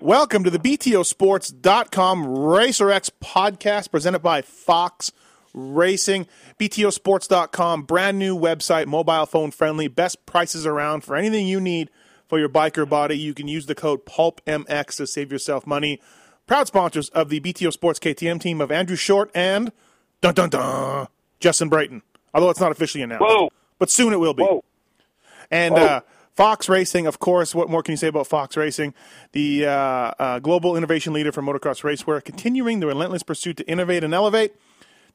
Welcome to the BTOsports.com RacerX podcast presented by Fox Racing. BTOsports.com, brand new website, mobile phone friendly, best prices around for anything you need for your biker body. You can use the code PULPMX to save yourself money. Proud sponsors of the BTO Sports KTM team of Andrew Short and dun dun dun Justin Brayton. Although it's not officially announced. Whoa. But soon it will be. Whoa. And Whoa. uh, Fox Racing, of course. What more can you say about Fox Racing? The uh, uh, global innovation leader for motocross racewear, continuing the relentless pursuit to innovate and elevate.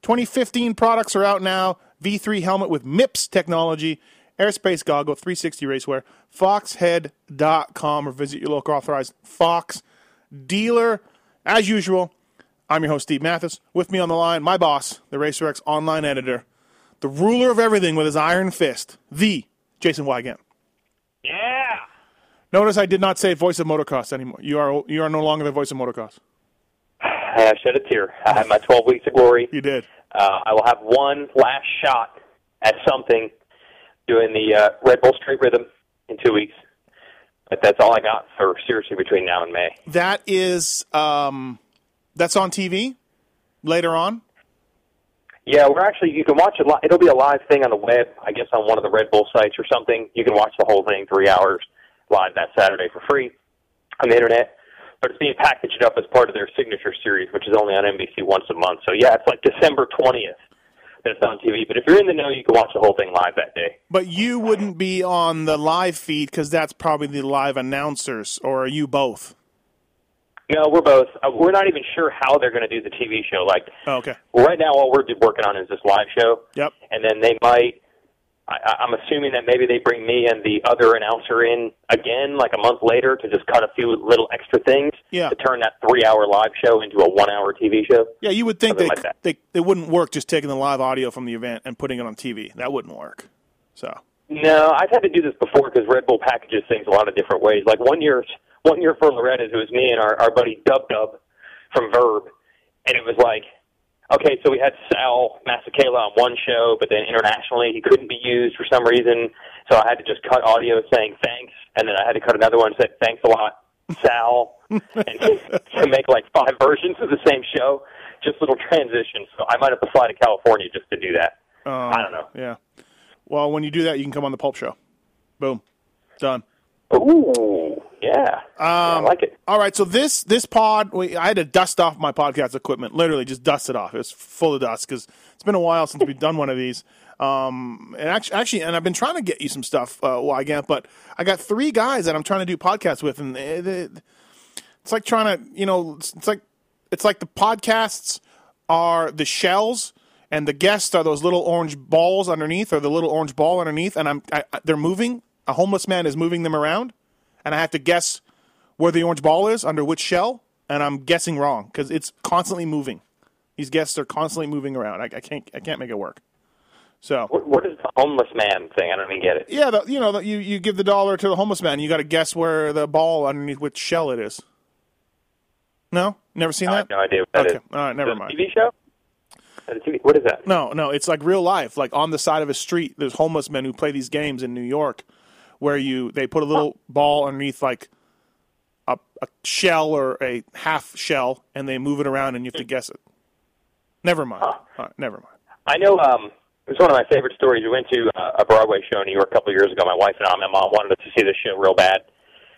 2015 products are out now. V3 helmet with MIPS technology, airspace goggle, 360 racewear. Foxhead.com or visit your local authorized Fox dealer. As usual, I'm your host, Steve Matthes. With me on the line, my boss, the RacerX online editor, the ruler of everything with his iron fist, the Jason Weigandt. Notice I did not say voice of motocross anymore. You are you are no longer the voice of motocross. I shed a tear. I had my 12 weeks of glory. You did. Uh, I will have one last shot at something doing the uh, Red Bull Straight Rhythm in two weeks. But that's all I got for seriously between now and May. That is um, that's on TV later on. Yeah, we're actually you can watch it. Li- it'll be a live thing on the web, I guess, on one of the Red Bull sites or something. You can watch the whole thing, three hours live that Saturday for free on the internet. But it's being packaged up as part of their signature series, which is only on NBC once a month. So yeah, it's like December twentieth that it's on TV. But if you're in the know, you can watch the whole thing live that day. But you wouldn't be on the live feed because that's probably the live announcers, or are you both? No, we're both. Uh, we're not even sure how they're going to do the TV show. Like Oh, okay. right now, all we're working on is this live show. Yep. and then they might. I, I'm assuming that maybe they bring me and the other announcer in again, like a month later, to just cut a few little extra things Yeah. to turn that three-hour live show into a one-hour TV show. Yeah, you would think they, like that. they they wouldn't work just taking the live audio from the event and putting it on TV. That wouldn't work. So No, I've had to do this before because Red Bull packages things a lot of different ways. Like one year, one year for Loretta's, it was me and our, our buddy Dub Dub from Verb, and it was like, okay, so we had Sal Masekela on one show, but then internationally he couldn't be used for some reason, so I had to just cut audio saying thanks, and then I had to cut another one saying thanks a lot, Sal, and to make like five versions of the same show, just little transitions. So I might have to fly to California just to do that. Oh, I don't know. yeah. Well, when you do that, you can come on the Pulp Show. Boom, done. Ooh, yeah, I like it. All right, so this this pod, we, I had to dust off my podcast equipment. Literally, just dust it off. It was full of dust because it's been a while since we've done one of these. Um, and actually, actually, and I've been trying to get you some stuff. Uh, well, I but I got three guys that I'm trying to do podcasts with, and they, it's like trying to, you know, it's, it's like it's like the podcasts are the shells. And the guests are those little orange balls underneath, or the little orange ball underneath, and I'm I, I- they're moving. A homeless man is moving them around, and I have to guess where the orange ball is under which shell, and I'm guessing wrong because it's constantly moving. These guests are constantly moving around. I, I can't I can't make it work. So What, what is the homeless man thing? I don't even get it. yeah, the, you know the, you you give the dollar to the homeless man. You got to guess where the ball underneath which shell it is. No, never seen I that. have no idea what okay, is. all right, never Is mind. TV show? Is it a TV? What is that? No, no, it's like real life. Like on the side of a street, there's homeless men who play these games in New York, where you they put a little ball underneath like a, a shell or a half shell, and they move it around, and you have to guess it. Never mind. All right, never mind. I know. Um, it was one of my favorite stories. We went to uh, a Broadway show in New York a couple of years ago. My wife and I, my mom wanted us to see this show real bad,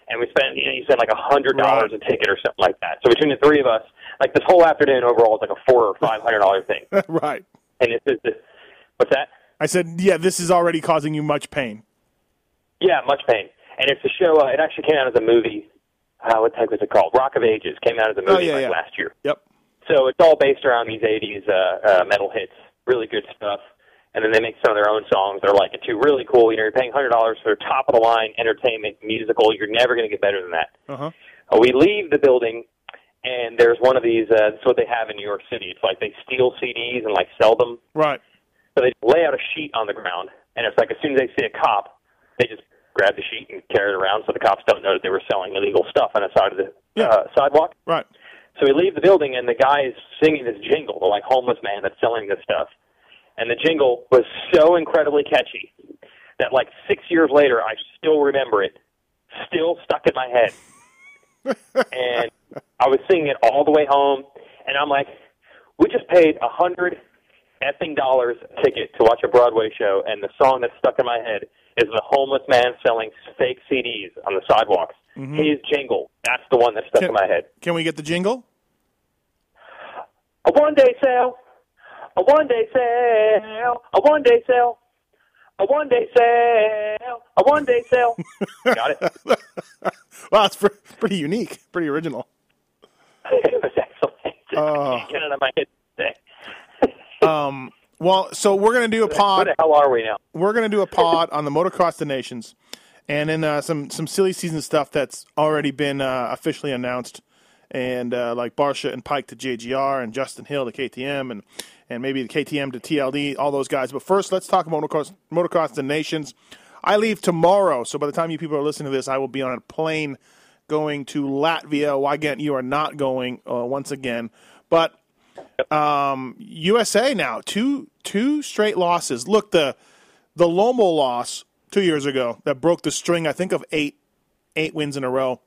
and we spent you know you spend like a hundred dollars Right. a ticket or something like that. So between the three of us, like this whole afternoon overall is like a four or five hundred dollar thing. right. And it's, it's, it's what's that? I said, yeah, this is already causing you much pain. Yeah, much pain. And it's a show. Uh, it actually came out as a movie. Uh, what the heck was it called? Rock of Ages came out as a movie Oh, yeah, like yeah. last year. Yep. So it's all based around these '80s uh, uh, metal hits. Really good stuff. And then they make some of their own songs. They're like it too. Really cool. You know, you're paying hundred dollars for top of the line entertainment musical. You're never going to get better than that. Uh-huh. Uh, we leave the building, and there's one of these. Uh, that's what they have in New York City. It's like they steal CDs and like sell them. Right. So they lay out a sheet on the ground, and it's like as soon as they see a cop, they just grab the sheet and carry it around so the cops don't know that they were selling illegal stuff on the side of the Yeah. uh, sidewalk. Right. So we leave the building, and the guy is singing this jingle, the like homeless man that's selling this stuff. And the jingle was so incredibly catchy that like six years later, I still remember it, still stuck in my head. and I was singing it all the way home, and I'm like, we just paid a hundred effing dollars a ticket to watch a Broadway show, and the song that's stuck in my head is the homeless man selling fake CDs on the sidewalks. His jingle, that's the one that's stuck Can- in my head. Can we get the jingle? A one day sale. A one day sale. A one day sale. A one day sale. A one day sale. Got it. Wow, it's pre- pretty unique, pretty original. it was excellent. Oh. Get it out of my head today. Um, well, so we're gonna do a Where pod. the hell are we now? We're gonna do a pod on the motocross des nations, and then uh, some some silly season stuff that's already been uh, officially announced, and uh, like Barcia and Peick to JGR and Justin Hill to KTM and and maybe the KTM to TLD, all those guys. But first, let's talk about motocross motocross des nations. I leave tomorrow, so by the time you people are listening to this, I will be on a plane going to Latvia. Why can't you are not going uh, once again? But um, USA now two two straight losses. Look the the Lommel loss two years ago that broke the string. I think of eight eight wins in a row.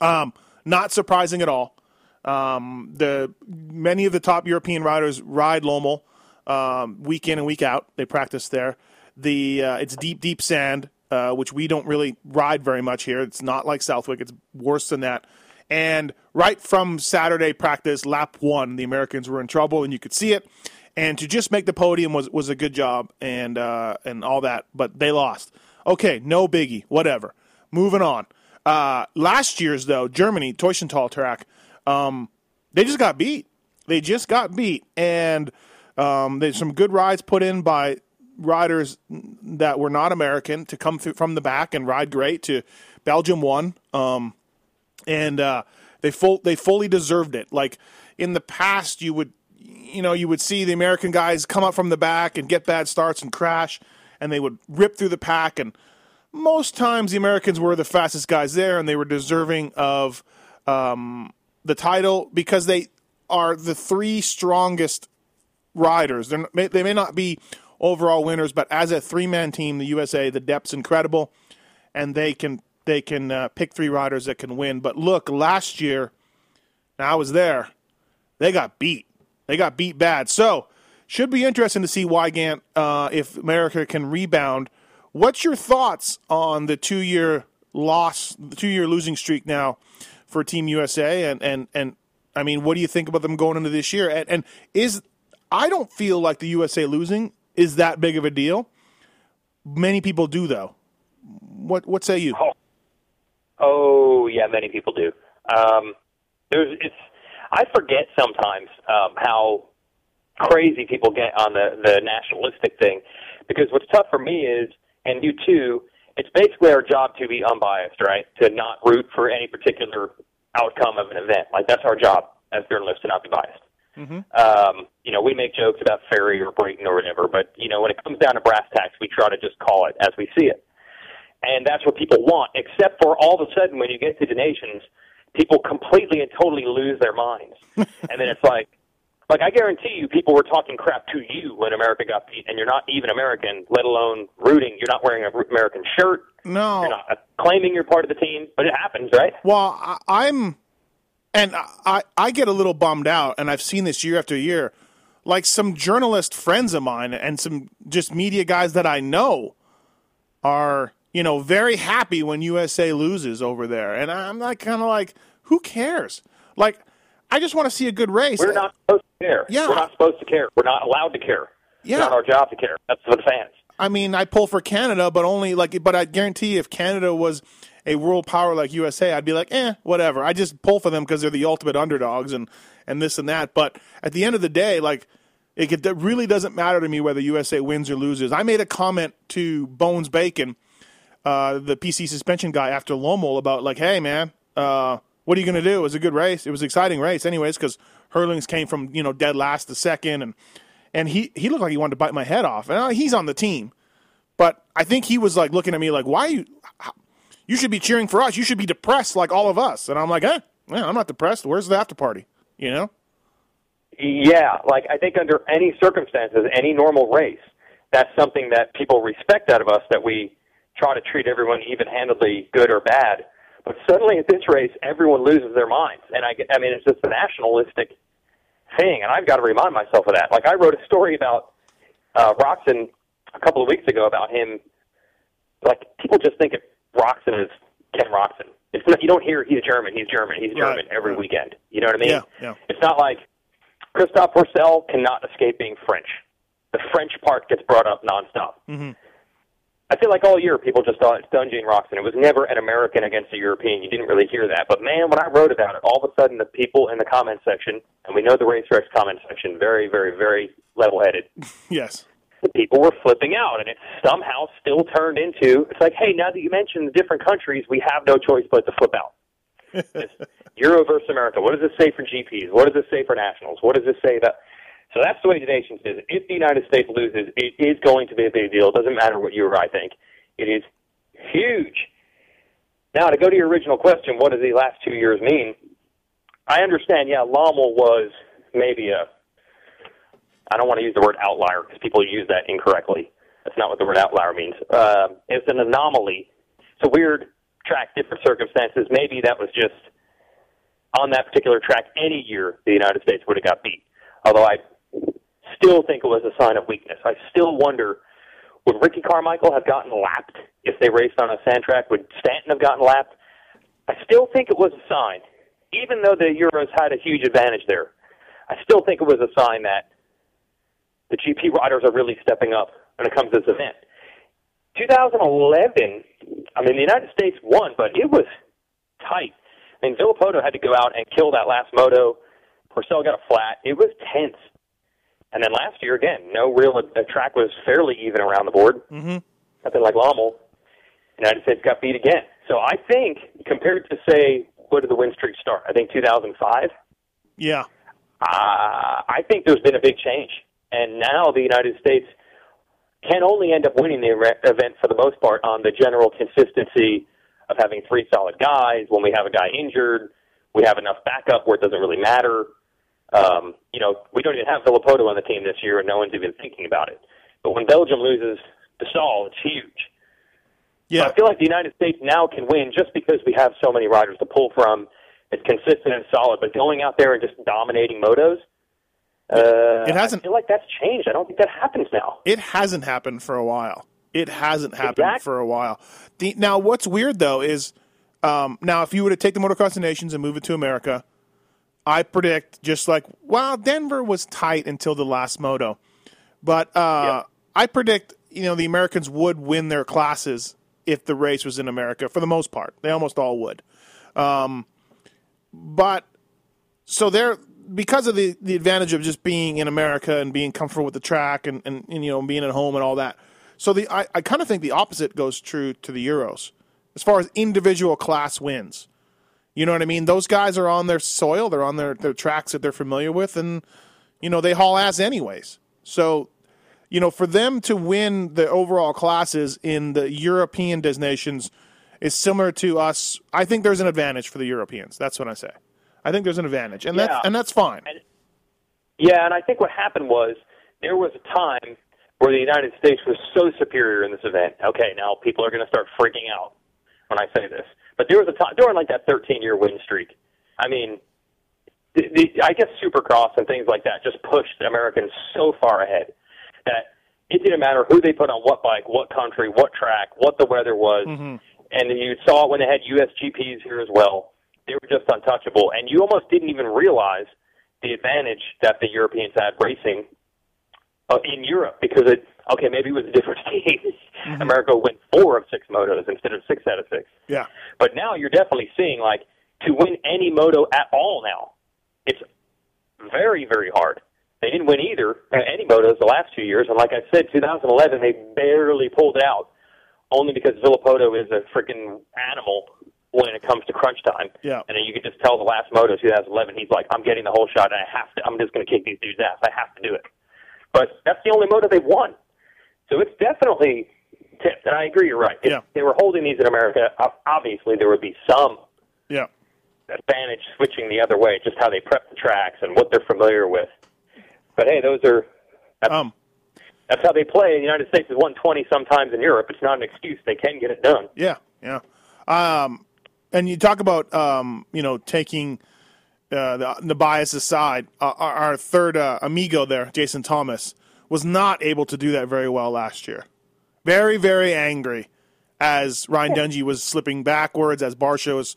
Um, not surprising at all. Um, the many of the top European riders ride Lommel um, week in and week out. They practice there. The uh, it's deep deep sand, uh, which we don't really ride very much here. It's not like Southwick. It's worse than that. And right from Saturday practice, lap one, the Americans were in trouble, and you could see it. And to just make the podium was, was a good job, and uh, and all that. But they lost. Okay, no biggie. Whatever. Moving on. Uh, last year's though, Germany Teutschenthal track, um, they just got beat. They just got beat, and um, there's some good rides put in by riders that were not American to come from the back and ride great. To Belgium won. Um, and uh, they full they fully deserved it. Like in the past, you would you know you would see the American guys come up from the back and get bad starts and crash, and they would rip through the pack. And most times, the Americans were the fastest guys there, and they were deserving of um, the title because they are the three strongest riders. They're, they may not be overall winners, but as a three man team, the USA, the depth's incredible, and they can they can uh, pick three riders that can win. But look, last year, I was there. They got beat. They got beat bad. So should be interesting to see Weigandt uh, if America can rebound. What's your thoughts on the two year loss, the two year losing streak now for Team USA? And and and I mean, what do you think about them going into this year? And, and is I don't feel like the USA losing is that big of a deal. Many people do though. What what say you? Oh yeah, many people do. Um, there's it's I forget sometimes um, how crazy people get on the the nationalistic thing because what's tough for me is and you too. It's basically our job to be unbiased, right? To not root for any particular outcome of an event. Like that's our job as journalists to not be biased. Um, you know, we make jokes about Ferry or Brayton or whatever, but you know, when it comes down to brass tacks, we try to just call it as we see it and that's what people want. Except for all of a sudden, when you get to the nations, people completely and totally lose their minds, and then it's like, like I guarantee you, people were talking crap to you when America got beat, and you're not even American, let alone rooting. You're not wearing an American shirt. No, You're not uh, claiming you're part of the team, but it happens, right? Well, I, I'm, and I I get a little bummed out, and I've seen this year after year. Like some journalist friends of mine and some just media guys that I know are you know, very happy when USA loses over there, and I'm like kind of like, who cares? Like, I just want to see a good race. We're not supposed to care. Yeah. We're not supposed to care. We're not allowed to care. Yeah. It's not our job to care. That's for the fans. I mean, I pull for Canada, but only like, but I guarantee if Canada was a world power like USA, I'd be like, eh, whatever. I just pull for them because they're the ultimate underdogs and and this and that. But at the end of the day, like, it, it really doesn't matter to me whether USA wins or loses. I made a comment to Bones Bacon, uh, the PC suspension guy, after Lommel about like, hey man, uh, what are you going to do? It was a good race. It was an exciting race, anyways, because Herlings came from you know dead last to second, and and he he looked like he wanted to bite my head off. And uh, he's on the team, but I think he was like looking at me like, why you? You should be cheering for us. You should be depressed like all of us. And I'm like, eh, I'm not depressed. Where's the after party? You know? Yeah, like I think under any circumstances, any normal race, that's something that people respect out of us that we try to treat everyone even-handedly, good or bad. But suddenly at this race, everyone loses their minds, and I, I mean, it's just a nationalistic thing, and I've got to remind myself of that. Like I wrote a story about uh, Roczen a couple of weeks ago about him. Like people just think of Roczen as Ken Roczen. It's not, you don't hear he's German, he's German, he's Right, German every right. weekend. You know what I mean? Yeah, yeah. It's not like Christophe Pourcel cannot escape being French. The French part gets brought up nonstop. Mm-hmm. I feel like all year people just thought it's Dungey and Roczen. It was never an American against a European. You didn't really hear that. But man, when I wrote about it, all of a sudden the people in the comment section, and we know the Racer X comment section, very, very, very level-headed. Yes. The people were flipping out, and it somehow still turned into it's like, hey, now that you mentioned the different countries, we have no choice but to flip out. Euro versus America. What does this say for GPs? What does this say for nationals? What does this say about? So that's the way the nations is. If the United States loses, it is going to be a big deal. It doesn't matter what you or I think. It is huge. Now, to go to your original question, what does the last two years mean? I understand, yeah, Lommel was maybe a, I don't want to use the word outlier because people use that incorrectly. That's not what the word outlier means. Uh, it's an anomaly. It's a weird track, different circumstances. Maybe that was just on that particular track any year the United States would have got beat. Although I still think it was a sign of weakness. I still wonder would Ricky Carmichael have gotten lapped if they raced on a sand track? Would Stanton have gotten lapped? I still think it was a sign, even though the Euros had a huge advantage there. I still think it was a sign that the GP riders are really stepping up when it comes to this event. 2011, I mean, the United States won, but it was tight. I mean, Villopoto had to go out and kill that last moto. Pourcel got a flat. It was tense. And then last year, again, no real. The track was fairly even around the board. Mm-hmm. Nothing like Lommel. United States got beat again. So I think, compared to say, what did the win streak start? I think 2005. Yeah. Uh, I think there's been a big change, and now the United States can only end up winning the event for the most part on the general consistency of having three solid guys. When we have a guy injured, we have enough backup where it doesn't really matter. Um, you know, we don't even have Villopoto on the team this year, and no one's even thinking about it. But when Belgium loses to Saul, it's huge. Yeah. So I feel like the United States now can win just because we have so many riders to pull from. It's consistent and solid, but going out there and just dominating motos, uh, It hasn't- I feel like that's changed. I don't think that happens now. It hasn't happened for a while. It hasn't happened Exact- for a while. The, now, what's weird though is um, now if you were to take the Motocross Nations and move it to America, I predict just like well, Denver was tight until the last moto, but uh, I predict you know the Americans would win their classes if the race was in America for the most part. They almost all would. Um, but so they're because of the, the advantage of just being in America and being comfortable with the track and, and, and you know being at home and all that. So the I, I kind of think the opposite goes true to the Euros as far as individual class wins. You know what I mean? Those guys are on their soil, they're on their, their tracks that they're familiar with, and you know they haul ass anyways. So you know for them to win the overall classes in the European designations is similar to us. I think there's an advantage for the Europeans. That's what I say. I think there's an advantage, and Yeah. that's and that's fine. Yeah, and I think what happened was there was a time where the United States was so superior in this event. Okay, now people are going to start freaking out when I say this, but there was a time during like that 13-year win streak. I mean, the, the, I guess Supercross and things like that just pushed Americans so far ahead that it didn't matter who they put on what bike, what country, what track, what the weather was. Mm-hmm. And you saw it when they had USGPs here as well. They were just untouchable. And you almost didn't even realize the advantage that the Europeans had racing uh, in Europe because it, okay, maybe it was a different team. Mm-hmm. America went four of six motos instead of six out of six. Yeah. But now you're definitely seeing like to win any moto at all now, it's very very hard. They didn't win either uh, any motos the last two years, and like I said, 2011 they barely pulled it out, only because Villopoto is a freaking animal when it comes to crunch time. Yeah. And then you could just tell the last moto 2011 he's like, I'm getting the whole shot, and I have to. I'm just going to kick these dudes' ass. I have to do it. But that's the only moto they've won. So it's definitely tipped. And I agree, you're right. If Yeah. they were holding these in America, obviously there would be some Yeah. advantage switching the other way, just how they prep the tracks and what they're familiar with. But hey, those are that's, Um. that's how they play. The United States is 120 sometimes in Europe. It's not an excuse. They can get it done. Yeah. Yeah. Um. And you talk about um. You know, taking. Uh, the, the bias aside, uh, our, our third uh, amigo there, Jason Thomas, was not able to do that very well last year. Very, very angry as Ryan Dungey was slipping backwards, as Barcia's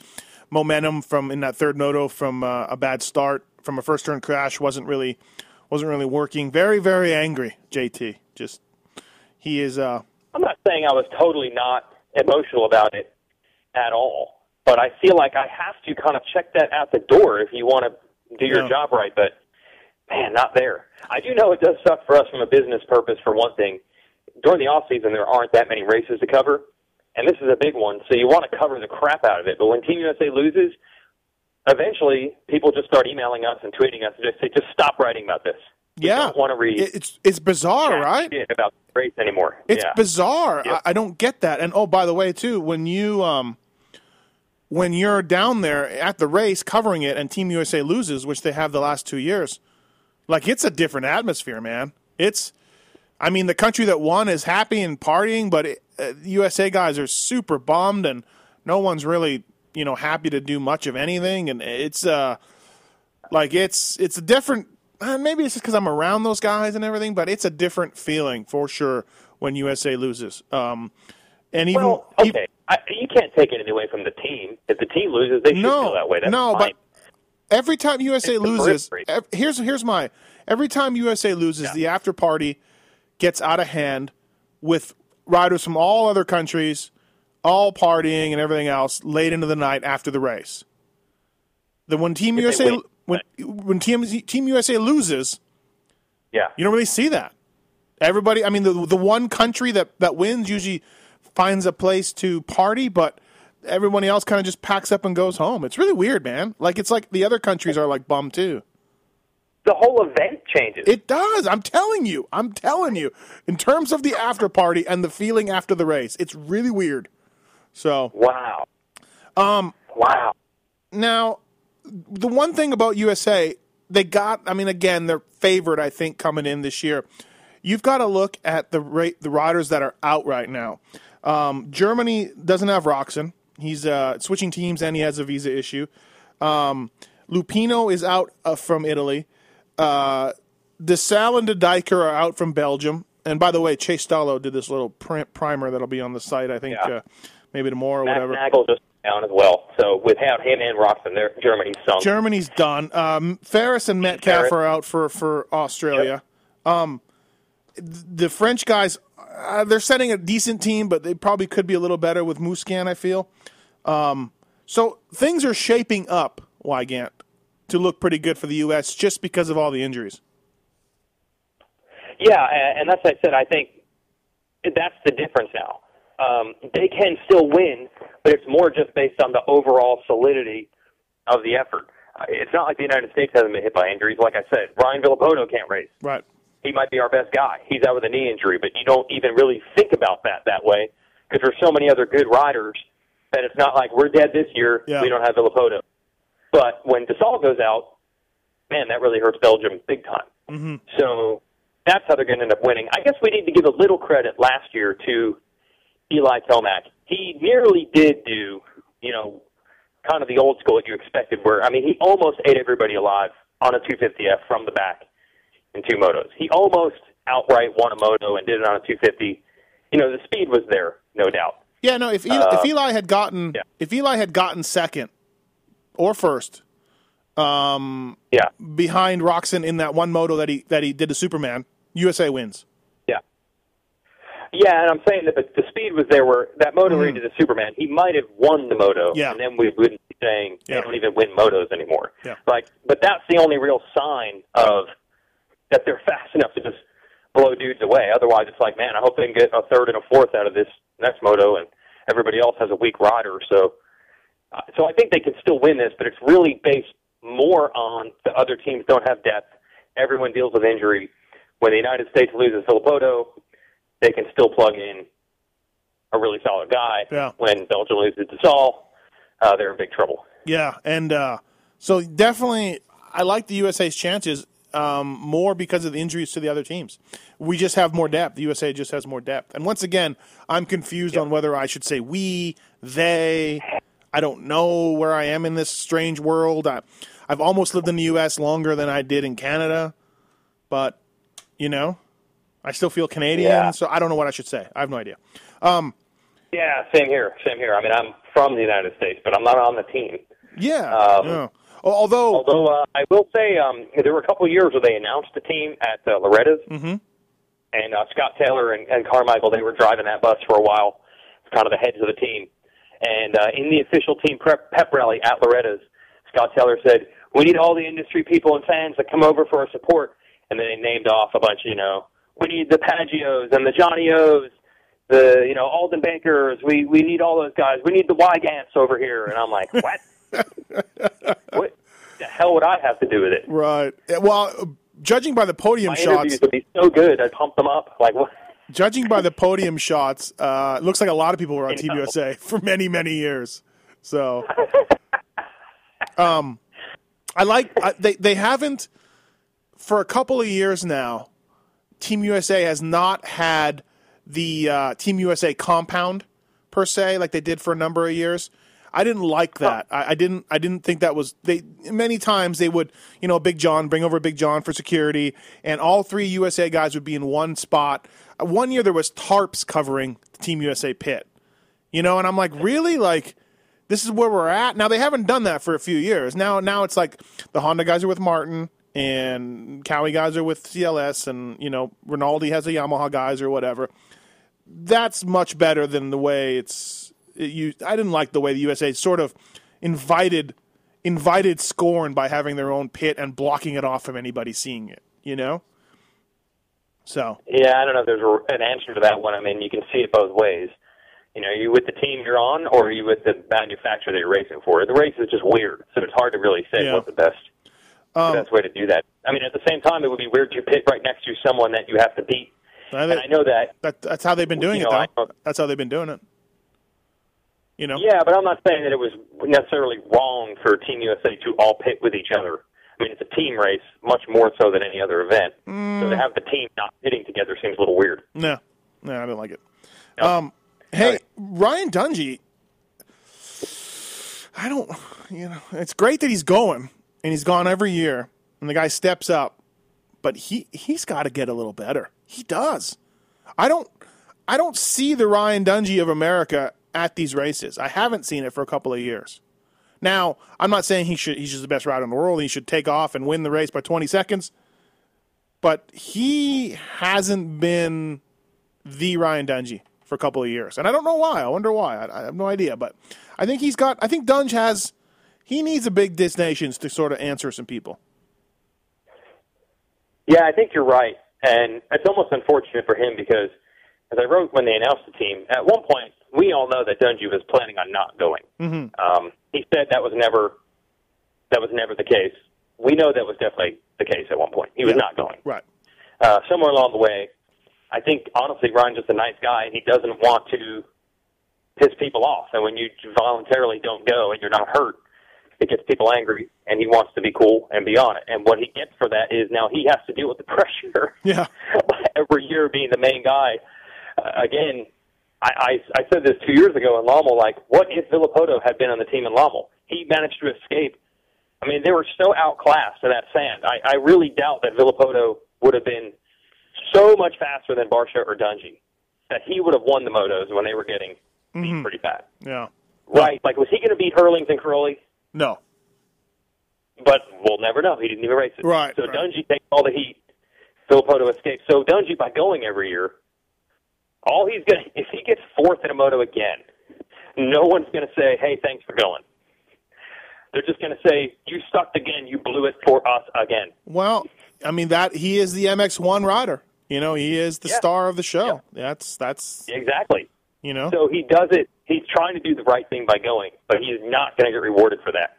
momentum from in that third moto from uh, a bad start from a first turn crash wasn't really wasn't really working. Very, very angry, JT. Just he is. Uh, I'm not saying I was totally not emotional about it at all, but I feel like I have to kind of check that at the door if you want to do your job right. But man, not there. I do know it does suck for us from a business purpose. For one thing, during the off season there aren't that many races to cover, and this is a big one, so you want to cover the crap out of it. But when Team USA loses, eventually people just start emailing us and tweeting us and just say, just stop writing about this. We yeah, don't want to read It- it's it's bizarre, right? about race anymore. It's yeah. bizarre. Yep. I, I don't get that. And oh, by the way, too, when you um, when you're down there at the race covering it, and Team USA loses, which they have the last two years, like it's a different atmosphere, man. It's, I mean, the country that won is happy and partying, but it, uh, USA guys are super bummed, and no one's really, you know, happy to do much of anything, and it's uh, like it's it's a different. uh, Maybe it's just because I'm around those guys and everything, but it's a different feeling for sure when USA loses. Um, and even Well, okay. I, you can't take anything away from the team. If the team loses, they should no, feel that way. That's no, fine. but every time USA loses, ev- here's here's my every time USA loses, the after party gets out of hand with riders from all other countries, all partying and everything else late into the night after the race. The when Team If USA when when Team Team USA loses, yeah. you don't really see that. Everybody, I mean, the the one country that that wins usually finds a place to party, but everybody else kind of just packs up and goes home. It's really weird, man. Like it's like the other countries are like bummed too. The whole event changes. It does. I'm telling you. I'm telling you. In terms of the after party and the feeling after the race, it's really weird. So wow. Um. Wow. now, the one thing about USA, they got. I mean, again, they're favored. I think coming in this year. You've got to look at the rate, the riders that are out right now. Um, Germany doesn't have Roczen. He's uh, switching teams and he has a visa issue. Um, Lupino is out uh, from Italy. Uh, DeSalle and De Dycker are out from Belgium. And by the way, Chase Stallo did this little print primer that'll be on the site. I think Yeah. uh, maybe tomorrow or Matt whatever. Nagl just down as well. So without him and Roczen, there Germany's sunk. Germany's done. Um, Ferris and Metcalfe Ferris. are out for for Australia. Um, th- the French guys, uh, they're setting a decent team, but they probably could be a little better with Musquin. I feel. Um, so things are shaping up, Weigandt, to look pretty good for the U.S. just because of all the injuries. Yeah, and that's what I said. I think that's the difference now. Um, they can still win, but it's more just based on the overall solidity of the effort. Uh, It's not like the United States hasn't been hit by injuries. Like I said, Ryan Villopoto can't race. Right. He might be our best guy. He's out with a knee injury, but you don't even really think about that that way because there's so many other good riders that it's not like we're dead this year. Yeah. We don't have Villopoto. But when Gasol goes out, man, that really hurts Belgium big time. Mm-hmm. So that's how they're going to end up winning. I guess we need to give a little credit last year to Eli Tomac. He nearly did do, you know, kind of the old school that you expected, where, I mean, he almost ate everybody alive on a 250F from the back in two motos. He almost outright won a moto and did it on a 250. You know, the speed was there, no doubt. Yeah, no. If Eli, Uh, if Eli had gotten yeah. if Eli had gotten second or first um, Yeah, behind Roczen in that one moto that he that he did to Superman, USA wins. yeah, yeah. And I'm saying that, but the speed was there. Where that moto where he did the Superman, he might have won the moto. Mm-hmm. Yeah. and then we wouldn't be saying Yeah. they don't even win motos anymore. Yeah. like, but that's the only real sign of that they're fast enough to just blow dudes away. Otherwise, it's like, man, I hope they can get a third and a fourth out of this next moto, and everybody else has a weak rider. So, uh, so I think they can still win this, but it's really based more on the other teams don't have depth. Everyone deals with injury. When the United States loses Filippo, they can still plug in a really solid guy. Yeah. When Belgium loses to uh, they're in big trouble. Yeah, and uh, so definitely, I like the USA's chances um, more because of the injuries to the other teams. We just have more depth. The USA just has more depth. And once again, I'm confused on whether I should say we, they. I don't know where I am in this strange world. I, I've almost lived in the U.S. longer than I did in Canada, but you know, I still feel Canadian. Yeah. So I don't know what I should say. I have no idea. Yeah, same here. Same here. I mean, I'm from the United States, but I'm not on the team. Yeah. Um, yeah. Al- Although, Although uh, I will say, um, there were a couple of years where they announced the team at uh, Loretta's, mm-hmm. and uh, Scott Taylor and, and Carmichael they were driving that bus for a while, kind of the heads of the team. And uh, in the official team prep pep rally at Loretta's, Scott Taylor said, "We need all the industry people and fans to come over for our support." And then they named off a bunch, you know, we need the Paggios and the Johnny O's, the you know Aldon Bakers. We we need all those guys. We need the Weigandts over here. And I'm like, what? What the hell would I have to do with it? right. Well, judging by the podium My shots, interviews would be so good. I'd pump them up. Like what? Judging by the podium shots, uh, it looks like a lot of people were on Team. USA for many, many years. So, um, I like I, they they haven't for a couple of years now. Team USA has not had the uh, Team USA compound per se, like they did for a number of years. I didn't like that. I, I didn't. I didn't think that was they. Many times they would, you know, Big John bring over Big John for security, and all three USA guys would be in one spot. Uh, One year there was tarps covering the Team USA pit, you know, and I'm like, really, like this is where we're at now. They haven't done that for a few years now. Now it's like the Honda guys are with Martin, and Kawi guys are with CLS, and you know, Rinaldi has the Yamaha guys or whatever that's much better than the way it's it, you. I didn't like the way the USA sort of invited invited scorn by having their own pit and blocking it off from anybody seeing it. You know. So Yeah, I don't know if there's a, an answer to that one. I mean, you can see it both ways. You know, are you with the team you're on, or are you with the manufacturer that you're racing for? The race is just weird, so it's hard to really say Yeah. what's the best Um, the best way to do that. I mean, at the same time, it would be weird to pit right next to someone that you have to beat. I And I know that. that that's how they've been doing You it. know, I Though that's how they've been doing it. You know. Yeah, but I'm not saying that it was necessarily wrong for Team USA to all pit with each other. I mean, it's a team race, much more so than any other event. So to have the team not pitting together seems a little weird. No, no, I didn't like it. Um, hey, Ryan Dungey. I don't, you know, it's great that he's going and he's gone every year, and the guy steps up, but he he's got to get a little better. He does. I don't, I don't see the Ryan Dungey of America at these races. I haven't seen it for a couple of years. Now, I'm not saying he should. He's just the best rider in the world. He should take off and win the race by 20 seconds. But he hasn't been the Ryan Dungey for a couple of years, and I don't know why. I wonder why. I, I have no idea. But I think he's got. I think Dunge has. He needs a big des Nations to sort of answer some people. Yeah, I think you're right, and it's almost unfortunate for him because, as I wrote when they announced the team, at one point we all know that Dungey was planning on not going. Mm-hmm. Um, he said that was never that was never the case. We know that was definitely the case at one point. He was Yeah. not going. Right. uh, somewhere along the way, I think honestly Ryan's just a nice guy, and he doesn't want to piss people off. And when you voluntarily don't go and you're not hurt, it gets people angry, and he wants to be cool and be on it. And what he gets for that is now he has to deal with the pressure Yeah. every year being the main guy. Uh, again, I, I, I said this two years ago in Lommel, like, what if Villopoto had been on the team in Lommel? He managed to escape. I mean, they were so outclassed in that sand. I, I really doubt that Villopoto would have been so much faster than Barcia or Dungey that he would have won the motos when they were getting beat mm-hmm. pretty bad. Yeah. Right? Like, was he going to beat Herlings and Cairoli? No. But we'll never know. He didn't even race it. Right, So right. Dungey takes all the heat. Filippo escapes. So Dungey, by going every year, all he's going to, if he gets fourth in a moto again, no one's going to say, hey, thanks for going. They're just going to say, you sucked again. You blew it for us again. Well, I mean that he is the MX1 rider. You know, he is the Yeah. star of the show. That's that's Exactly. you know. So he does it. He's trying to do the right thing by going, but he's not going to get rewarded for that.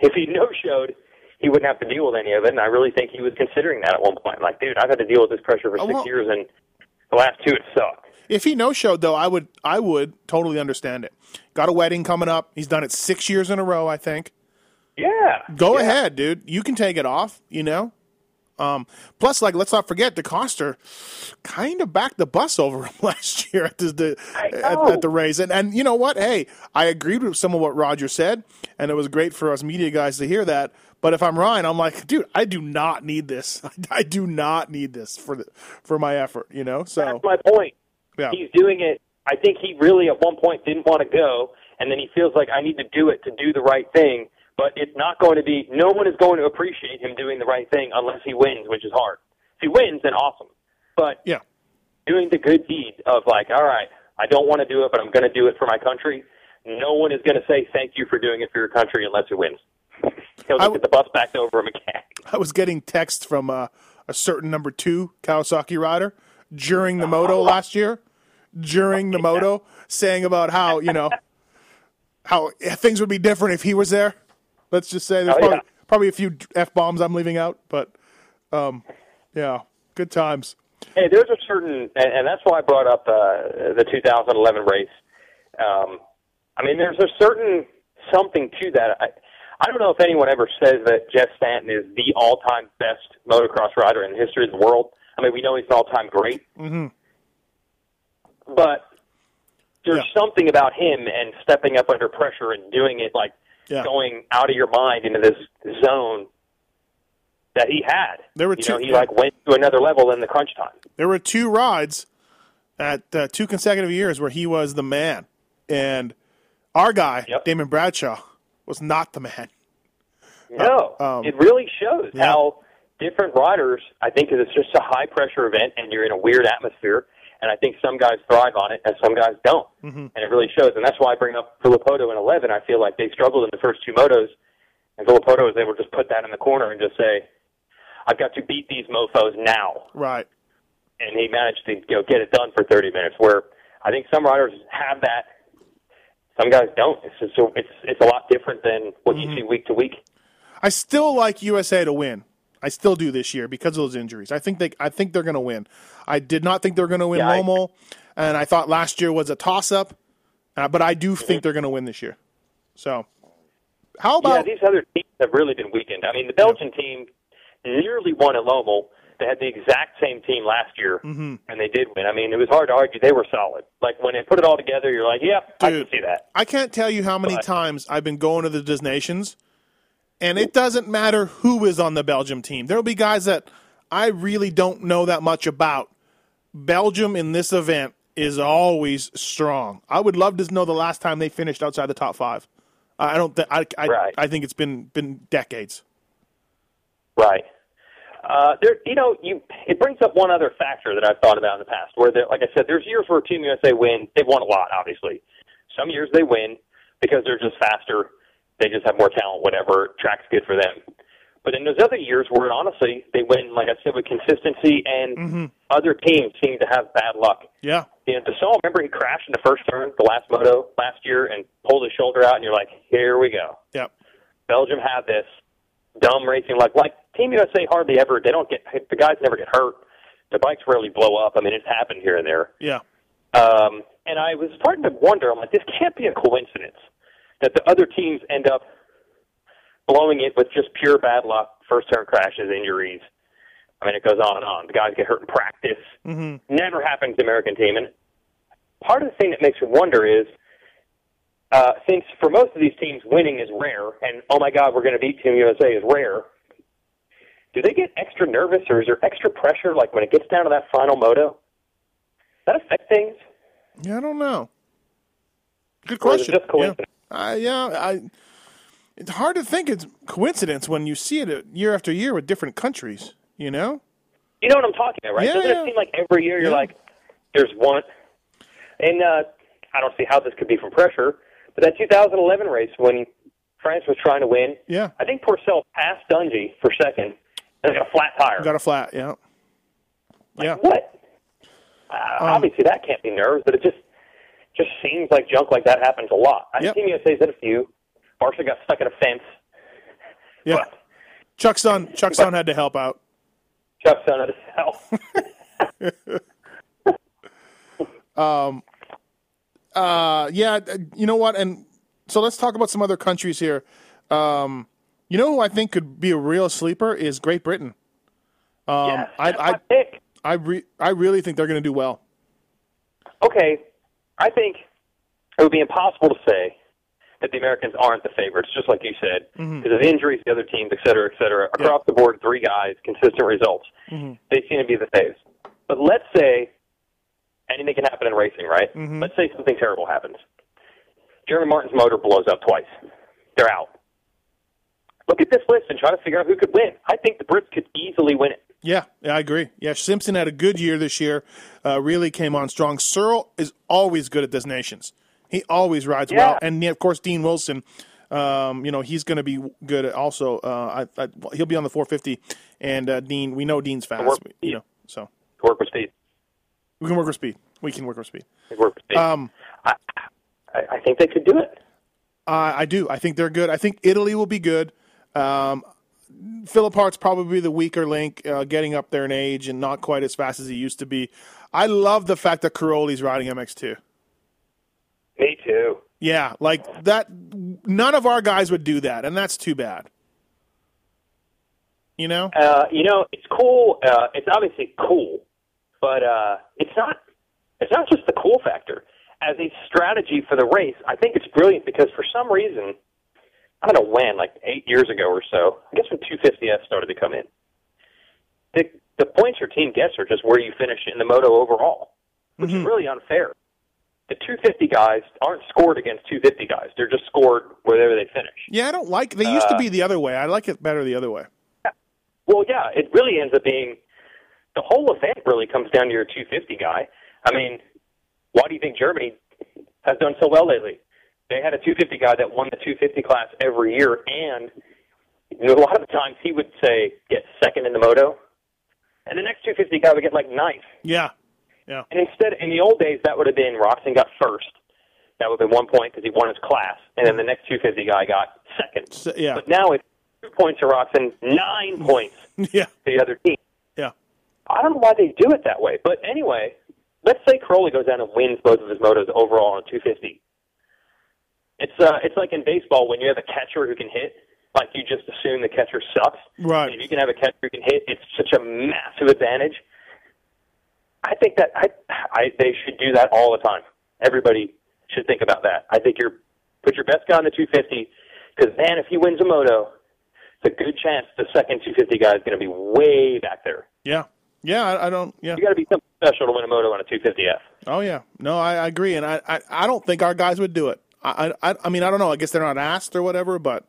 If he no showed, he wouldn't have to deal with any of it. And I really think he was considering that at one point. Like, dude, I've had to deal with this pressure for uh, six well- years, and the last two it sucked. If he no showed though, I would I would totally understand it. Got a wedding coming up. He's done it six years in a row, I think. Yeah. Go Yeah. ahead, dude. You can take it off, you know? Um, plus, like, let's not forget, DeCoster kind of backed the bus over him last year at the, the at, at the race. And, and you know what? Hey, I agreed with some of what Roger said, and it was great for us media guys to hear that. But if I'm Ryan, I'm like, dude, I do not need this. I do not need this for the, for my effort, you know? So, That's my point. yeah. He's doing it. I think he really at one point didn't want to go, and then he feels like I need to do it to do the right thing. But it's not going to be. No one is going to appreciate him doing the right thing unless he wins, which is hard. If he wins, then awesome. But Yeah. doing the good deed of like, all right, I don't want to do it, but I'm going to do it for my country. No one is going to say thank you for doing it for your country unless he wins. He'll just w- get the bus back over him again. I was getting texts from uh, a certain number two Kawasaki rider during the moto last year, during the moto, saying about how you know how things would be different if he was there. Let's just say there's Oh, probably, yeah. probably a few f bombs I'm leaving out, but um, yeah, good times. Hey, there's a certain, and, and that's why I brought up uh, the 2011 race. Um, I mean, there's a certain something to that. I, I don't know if anyone ever says that Jeff Stanton is the all-time best motocross rider in the history of the world. I mean, we know he's an all-time great, mm-hmm. but there's Yeah. something about him and stepping up under pressure and doing it like Yeah. going out of your mind into this zone that he had. There were you two- know, he like went to another level in the crunch time. There were two rides at uh, two consecutive years where he was the man, and our guy Yep. Damon Bradshaw was not the man. No, um, it really shows yeah. how different riders. I think it's just a high pressure event, and you're in a weird atmosphere. And I think some guys thrive on it, and some guys don't. Mm-hmm. And it really shows. And that's why I bring up Villopoto in 11. I feel like they struggled in the first two motos, and Villopoto was able to just put that in the corner and just say, "I've got to beat these mofo's now." Right. And he managed to you know get it done for 30 minutes. Where I think some riders have that, some guys don't. It's just it's it's a lot different than what Mm-hmm. you see week to week. I still like USA to win. I still do this year because of those injuries. I think they I think they're going to win. I did not think they were going to win Yeah, I- and I thought last year was a toss up, uh, but I do Mm-hmm. think they're going to win this year. So, how Yeah, about these other teams have really been weakened. I mean, the Belgian team nearly won at Lommel. They had the exact same team last year, Mm-hmm. and they did win. I mean, it was hard to argue. They were solid. Like, when they put it all together, you're like, yeah, I can see that. I can't tell you how many But- times I've been going to the Des Nations, and it doesn't matter who is on the Belgium team. There'll be guys that I really don't know that much about. Belgium in this event is always strong. I would love to know the last time they finished outside the top five. I don't think I I, Right. I think it's been been decades. Right. Uh, there, you know, you it brings up one other factor that I've thought about in the past. Where, like I said, there's years where Team USA win. They've won a lot, obviously. Some years they win because they're just faster. They just have more talent. Whatever, track's good for them. But in those other years, where honestly they win, like I said, with consistency, and other teams seem to have bad luck. Yeah. You know, Desalle, remember he crashed in the first turn, the last moto last year, and pulled his shoulder out, and you're like, here we go. Yep. Belgium had this dumb racing like like Team USA hardly ever they don't get the guys never get hurt. The bikes rarely blow up. I mean it's happened here and there. Yeah. Um and I was starting to wonder, I'm like, this can't be a coincidence that the other teams end up blowing it with just pure bad luck, first turn crashes, injuries. I mean it goes on and on. The guys get hurt in practice. Mm-hmm. Never happens to the American team. And part of the thing that makes me wonder is uh, since for most of these teams winning is rare, and oh my God, we're going to beat Team USA is rare. do they get extra nervous or is there extra pressure like when it gets down to that final moto? Does that affect things? Yeah, I don't know. Good Or is it question. just coincidence? Yeah, uh, yeah I, it's hard to think it's coincidence when you see it year after year with different countries. You know? You know what I'm talking about, right? Yeah, Doesn't yeah. it seem like every year you're Yeah. like, there's one, and uh, I don't see how this could be from pressure, but that 2011 race when France was trying to win, Yeah. I think Pourcel passed Dungey for second and got a flat tire. Got a flat. Yeah. yeah. What? Uh, Um, obviously, that can't be nerves, but it just just seems like junk like that happens a lot. I Yep. Team USA's had a few. Marshall got stuck in a fence. Yeah. But Chuck's son. Chuck's son had to help out. Chuck's son at himself. Uh, yeah. uh, You know what? And so let's talk about some other countries here. Um, you know who I think could be a real sleeper is Great Britain. Um, yes, I, I. I, re- I really think they're going to do well. okay, I think it would be impossible to say that the Americans aren't the favorites, just like you said, mm-hmm. because of injuries, the other teams, et cetera, et cetera. Across the board, three guys, consistent results. Mm-hmm. They seem to be the faves. But let's say anything can happen in racing, right? Mm-hmm. Let's say something terrible happens. Jeremy Martin's motor blows up twice. They're out. Look at this list and try to figure out who could win. I think the Brits could easily win it. Yeah, yeah, I agree. Yeah, Simpson had a good year this year. Uh, really came on strong. Searle is always good at this nations. He always rides Yeah. well, and of course Dean Wilson. Um, you know he's going to be good. At also, uh, I, I, he'll be on the 450, and uh, Dean. We know Dean's fast. Work- You know, so Work with speed. we can work with speed. We can work with speed. Work with speed. Um, I, I, I think they could do it. Uh, I do. I think they're good. I think Italy will be good. Um, Philippaerts probably the weaker link, uh, getting up there in age and not quite as fast as he used to be. I love the fact that Cairoli's riding MX2. Me too. Yeah, like that. None of our guys would do that, and that's too bad. You know? Uh, you know, it's cool. Uh, it's obviously cool, but uh, it's not. It's not just the cool factor. As a strategy for the race, I think it's brilliant because for some reason, I don't know when, like eight years ago or so, I guess when 250F started to come in, the the points your team gets are just where you finish in the moto overall, which is mm-hmm. really unfair. The 250 guys aren't scored against 250 guys; they're just scored wherever they finish. Yeah, I don't like. They used to be the other way. I like it better the other way. Well, yeah, it really ends up being the whole event really comes down to your 250 guy. I mean, why do you think Germany has done so well lately? They had a 250 guy that won the 250 class every year, and you know, a lot of the times he would say get second in the moto, and the next 250 guy would get like ninth. Yeah, yeah, And instead, in the old days, that would have been Roczen got first. That would have been one point because he won his class, and then the next 250 guy got second. So- yeah, But now it's two points to Roczen, nine points yeah, to the other team. yeah. I don't know why they do it that way. But anyway, let's say Cairoli goes down and wins both of his motos overall on 250. It's uh, it's like in baseball when you have a catcher who can hit. Like you just assume the catcher sucks. Right. And if you can have a catcher who can hit, it's such a massive advantage. I think that I, I they should do that all the time. Everybody should think about that. I think you're put your best guy on the 250 because then if he wins a moto, it's a good chance the second 250 guy is going to be way back there. Yeah, yeah. I, I don't. Yeah. You got to be something special to win a moto on a 250F. Oh yeah. No, I, I agree, and I, I, I don't think our guys would do it. I, I, I mean, I don't know. I guess they're not asked or whatever, but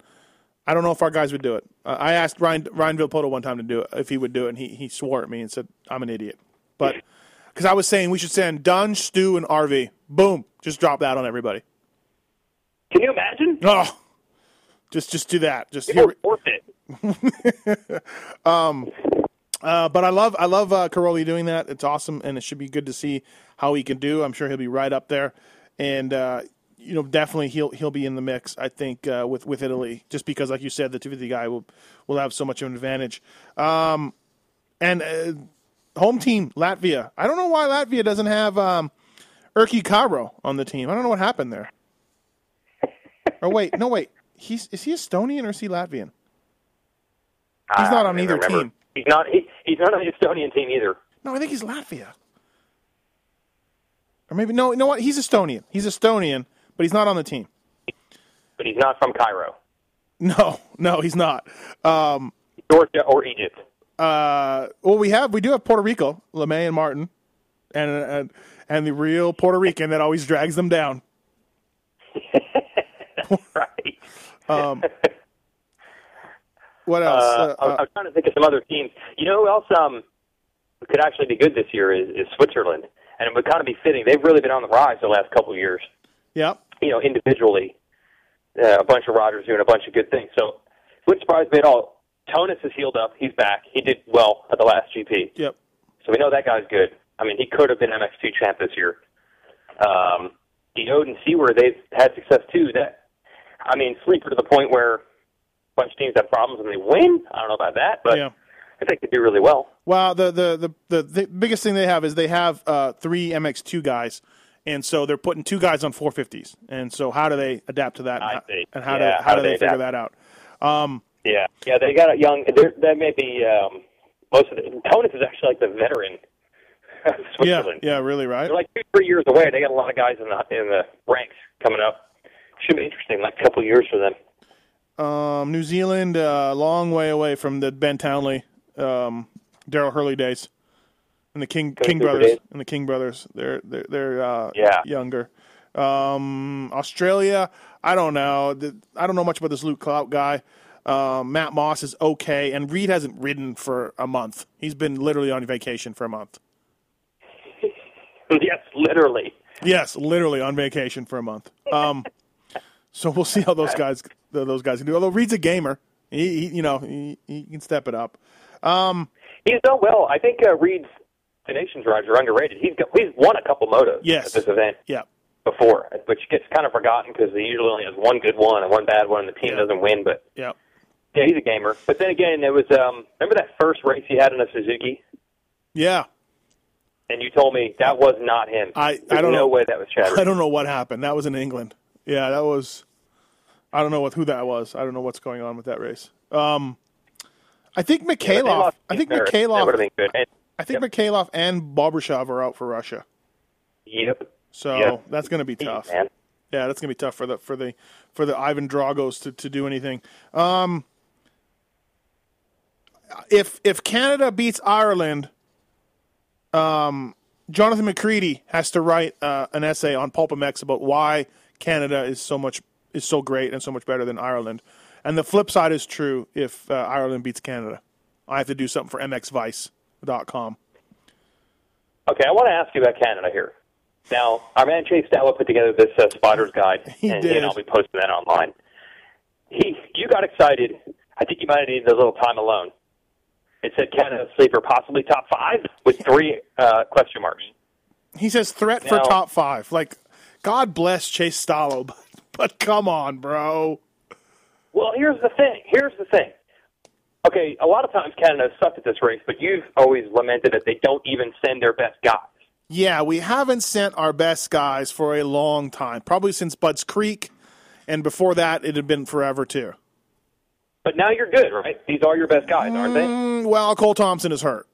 I don't know if our guys would do it. Uh, I asked Ryan Ryan Villopoto one time to do it if he would do it, and he he swore at me and said I'm an idiot. But because I was saying we should send Dunn, Stu, and RV. Boom, just drop that on everybody. Can you imagine? Oh, just just do that. Just here. worth it. Uh, but I love I love uh, Cairoli doing that. It's awesome, and it should be good to see how he can do. I'm sure he'll be right up there, and uh, you know definitely he'll he'll be in the mix. I think uh, with with Italy, just because like you said, the 250 guy will will have so much of an advantage. Um, and uh, home team Latvia. I don't know why Latvia doesn't have um, Erki Caro on the team. I don't know what happened there. oh wait, no wait. He's is he Estonian or is he Latvian? He's not on either remember. team. He's not. He, he's not on the Estonian team either. No, I think he's Latvia. Or maybe no, you know what? He's Estonian. He's Estonian, but he's not on the team. But he's not from Cairo, No, no, he's not. Um, Georgia, or Egypt. uh, well, we have we do have Puerto Rico, LeMay and Martin, and and and the real Puerto Rican that always drags them down. right. Um, what else? Uh, Uh, I, am trying to think of some other teams. You know who else um, could actually be good this year is, is Switzerland, and it would kind of be fitting. They've really been on the rise the last couple of years. yeah, You know, individually, uh, a bunch of riders doing a bunch of good things. So, wouldn't surprise me at all. Tonus is healed up. He's back. He did well at the last GP. yep. So we know that guy's good. I mean, he could have been MX2 champ this year. Um, Diode and Seaward, they've had success too. That, I mean, sleeper to the point where a bunch of teams have problems and they win. I don't know about that, but Yeah. I think they do really well. Well, the, the the the the biggest thing they have is they have uh, three MX2 guys, and so they're putting two guys on 450s. And so how do they adapt to that? And how, and how Yeah, do how, do they, figure adapt? that out? Um, Yeah, yeah, they got a young. there- That may be um, most of the. Tonus is actually like the veteran yeah, yeah, really, right? They're like two, three years away. They got a lot of guys in the in the ranks coming up. Should be interesting, like a couple years for them. Um, New Zealand, a uh, long way away from the Ben Townley, um, Daryl Hurley days, and the King King brothers days. and the King brothers. They're they're, they're uh, Yeah. younger. Um, Australia, I don't know. I don't know much about this Luke Clout guy. Um, Matt Moss is okay, and Reed hasn't ridden for a month. He's been literally on vacation for a month. yes, literally. Yes, literally on vacation for a month. Um, so we'll see how those guys those guys can do. Although Reed's a gamer, he, he you know he, he can step it up. He's done well. I think uh, Reed's the nations rides are underrated. He's got, he's won a couple motos Yes. at this event Yeah, before, which gets kind of forgotten because he usually only has one good one and one bad one, and the team Yeah. doesn't win. But yeah. yeah, he's a gamer. But then again, there was um, remember that first race he had in a Suzuki, Yeah, and you told me that was not him. I- I don't no know. way that was Chadwick. I don't know what happened. That was in England. Yeah, that was. I don't know what who that was. I don't know what's going on with that race. Um, I think Mikhailov. lost I think Paris. That would have Mikhailov. been good. And, I think Mikhailov and Bobryshev are out for Russia. yep. So Yep. that's going to be tough. Man. Yeah, that's gonna be tough for the for the for the Ivan Dragos to, to do anything. Um, if if Canada beats Ireland, um, Jonathan McCready has to write uh, an essay on Pulp MX about why Canada is so much is so great and so much better than Ireland. And the flip side is true if uh, Ireland beats Canada. I have to do something for mxvice.com. Okay, I want to ask you about Canada here. Now, our man Chase Stallo put together this uh, Spiders Guide, He and, did. and I'll be posting that online. He, you got excited. I think you might have needed a little time alone. It said Canada sleeper, possibly top five, with three uh, question marks. He says threat for top five. Like, God bless Chase Stallo, but, but come on, bro. Well, here's the thing. Here's the thing. Okay, a lot of times Canada has sucked at this race, but you've always lamented that they don't even send their best guys. Yeah, we haven't sent our best guys for a long time, probably since Bud's Creek, and before that, it had been forever too. But now you're good, right? These are your best guys, aren't they? Mm, Well, Cole Thompson is hurt,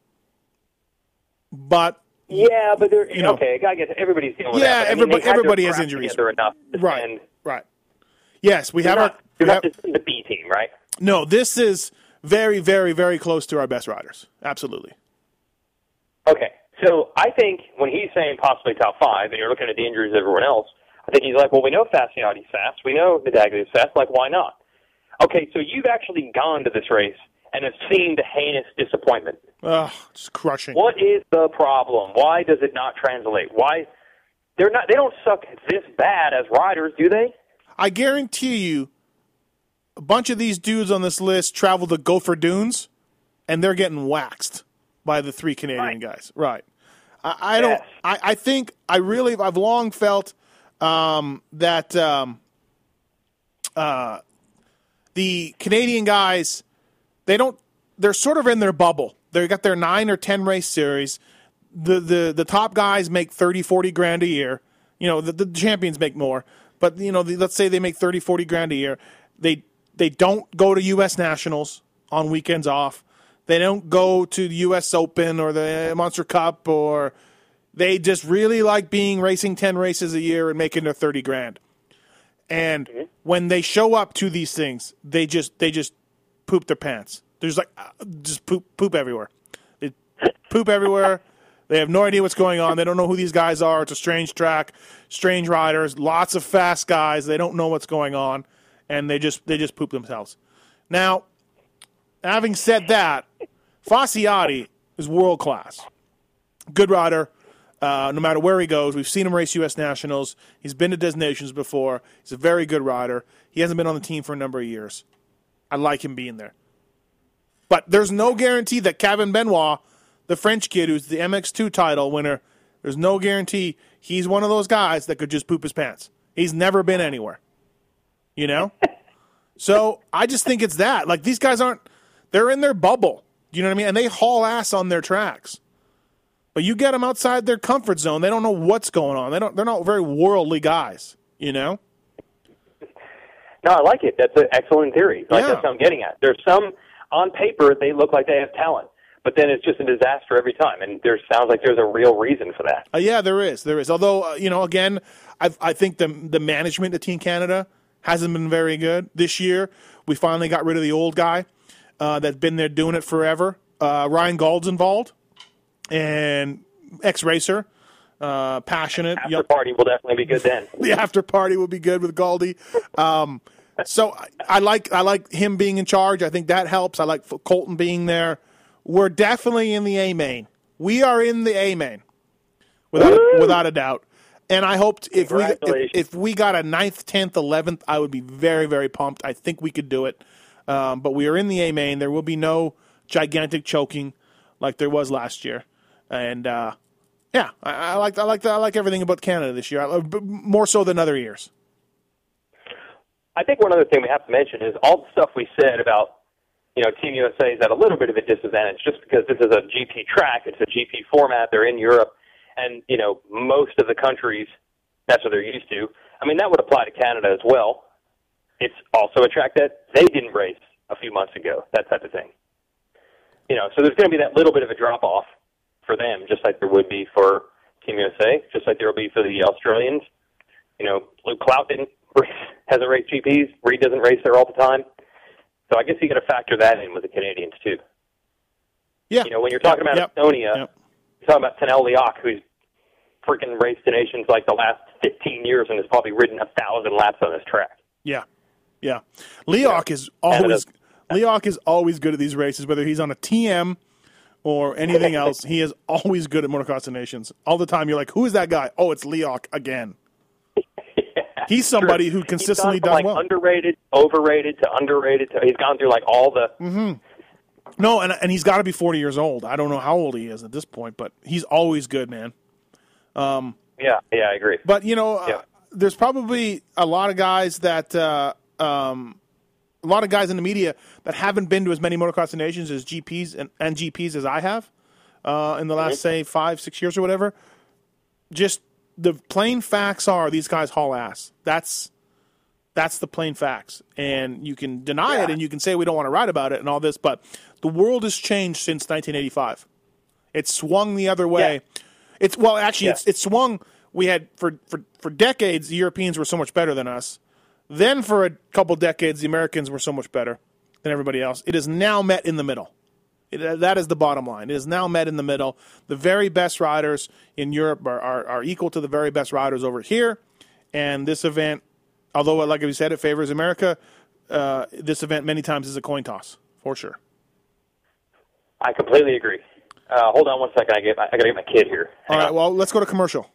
but Yeah, but they're You know. okay. I guess everybody's dealing with Yeah, that. but I mean, everybody- they had their everybody has injuries. enough right, send- right. Yes, we have not, our. you're we not have- just the B team, right? no, this is very, very, very close to our best riders. Absolutely. Okay, so I think when he's saying possibly top five, and you're looking at the injuries of everyone else, I think he's like, well, we know Fasciati's fast, we know Medaglia's fast, like why not? Okay, so you've actually gone to this race and have seen the heinous disappointment. Ugh, it's crushing. What is the problem? Why does it not translate? Why they're not? They don't suck this bad as riders, do they? I guarantee you, a bunch of these dudes on this list travel to Gopher Dunes, and they're getting waxed by the three Canadian Right. guys. Right. I, I don't. Yes. I, I think I really. I've long felt um, that um, uh, the Canadian guys they don't. They're sort of in their bubble. They got their nine or ten race series. The the the top guys make 30, 40 grand a year. You know, the, the champions make more. But you know, the, let's say they make 30, 40 grand a year. They they don't go to U.S. Nationals on weekends off. They don't go to the U.S. Open or the Monster Cup, or they just really like being racing ten races a year and making their thirty grand. And when they show up to these things, they just they just poop their pants. There's like uh, just poop poop everywhere. They poop everywhere. They have no idea what's going on. They don't know who these guys are. It's a strange track, strange riders, lots of fast guys. They don't know what's going on, and they just they just poop themselves. Now, having said that, Fasciati is world class. Good rider. Uh, no matter where he goes, we've seen him race U.S. Nationals. He's been to Des Nations before. He's a very good rider. He hasn't been on the team for a number of years. I like him being there. But there's no guarantee that Kaven Benoit, the French kid who's the MX2 title winner, there's no guarantee he's one of those guys that could just poop his pants. He's never been anywhere. You know? so I just think it's that. Like these guys aren't, they're in their bubble. You know what I mean? And they haul ass on their tracks. But you get them outside their comfort zone, they don't know what's going on. They don't. They're not very worldly guys. You know. No, I like it. That's an excellent theory. Like Yeah. that's what I'm getting at. There's some on paper they look like they have talent, but then it's just a disaster every time. And there sounds like there's a real reason for that. Uh, yeah, there is. There is. Although uh, you know, again, I I think the the management of Team Canada hasn't been very good this year. We finally got rid of the old guy uh, that's been there doing it forever. Uh, Ryan Gold's involved, and ex racer, uh, passionate. After party will definitely be good then. the after party will be good with Galdi. Um, so I, I like I like him being in charge. I think that helps. I like Colton being there. We're definitely in the A main. We are in the A main, without without a doubt. And I hoped if we if, if we got a ninth, tenth, eleventh, I would be very very pumped. I think we could do it. Um, but we are in the A main. There will be no gigantic choking like there was last year, and uh, yeah, I, I like I like I like everything about Canada this year, I, b- more so than other years. I think one other thing we have to mention is all the stuff we said about, you know, Team USA is at a little bit of a disadvantage just because this is a GP track. It's a GP format. They're in Europe, and you know, most of the countries that's what they're used to. I mean, that would apply to Canada as well. It's also a track that they didn't race a few months ago. That type of thing. You know, so there's going to be that little bit of a drop off for them, just like there would be for Team USA, just like there will be for the Australians. You know, Luke Clout didn't race, hasn't raced GPs. Reed doesn't race there all the time. So I guess you got to factor that in with the Canadians too. Yeah, You know, when you're talking about Yep. Estonia, Yep. You're talking about Tanel Leok, who's freaking raced the nations like the last 15 years and has probably ridden a thousand laps on this track. yeah, yeah. Leok is always Leok is always good at these races, whether he's on a TM or anything else. He is always good at motocross nations. All the time, you're like, "Who is that guy?" Oh, it's Leok again. He's somebody who consistently he's does from, like well. underrated, overrated to underrated. To, he's gone through like all the. Mm-hmm. No, and and he's got to be 40 years old. I don't know how old he is at this point, but he's always good, man. Yeah, yeah, I agree. But you know, uh, there's probably a lot of guys that uh, um, a lot of guys in the media that haven't been to as many motocross nations as GPs and, and GPs as I have uh, in the last say five six years or whatever. Just the plain facts are these guys haul ass. That's that's the plain facts, and you can deny it and you can say we don't want to write about it and all this, but the world has changed since 1985. It swung the other way. It's well, actually, Yeah. it's it swung. We had for, for for decades the Europeans were so much better than us. Then for a couple decades the Americans were so much better than everybody else. It is now met in the middle. It, that is the bottom line. It is now met in the middle. The very best riders in Europe are, are, are equal to the very best riders over here. And this event, although like we said, it favors America. Uh, this event many times is a coin toss for sure. I completely agree. Uh, hold on one second. I get. I got to get my kid here. All Hang right. on. Well, let's go to commercial.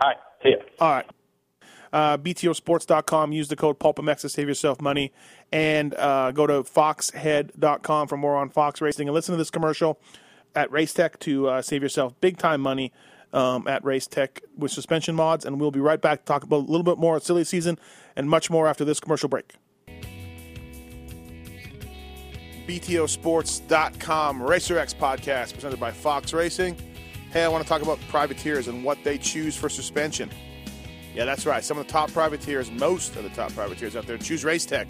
All right. See ya. All right. Uh, BTOsports.com. Use the code PulpMX to save yourself money. And uh, go to foxhead.com for more on Fox Racing. And listen to this commercial at Racetech to uh, save yourself big time money um, at Racetech with suspension mods. And we'll be right back to talk about a little bit more silly season and much more after this commercial break. BTOsports.com Racer X podcast presented by Fox Racing. Hey, I want to talk about privateers and what they choose for suspension. Yeah, that's right. Some of the top privateers, most of the top privateers out there, choose Racetech.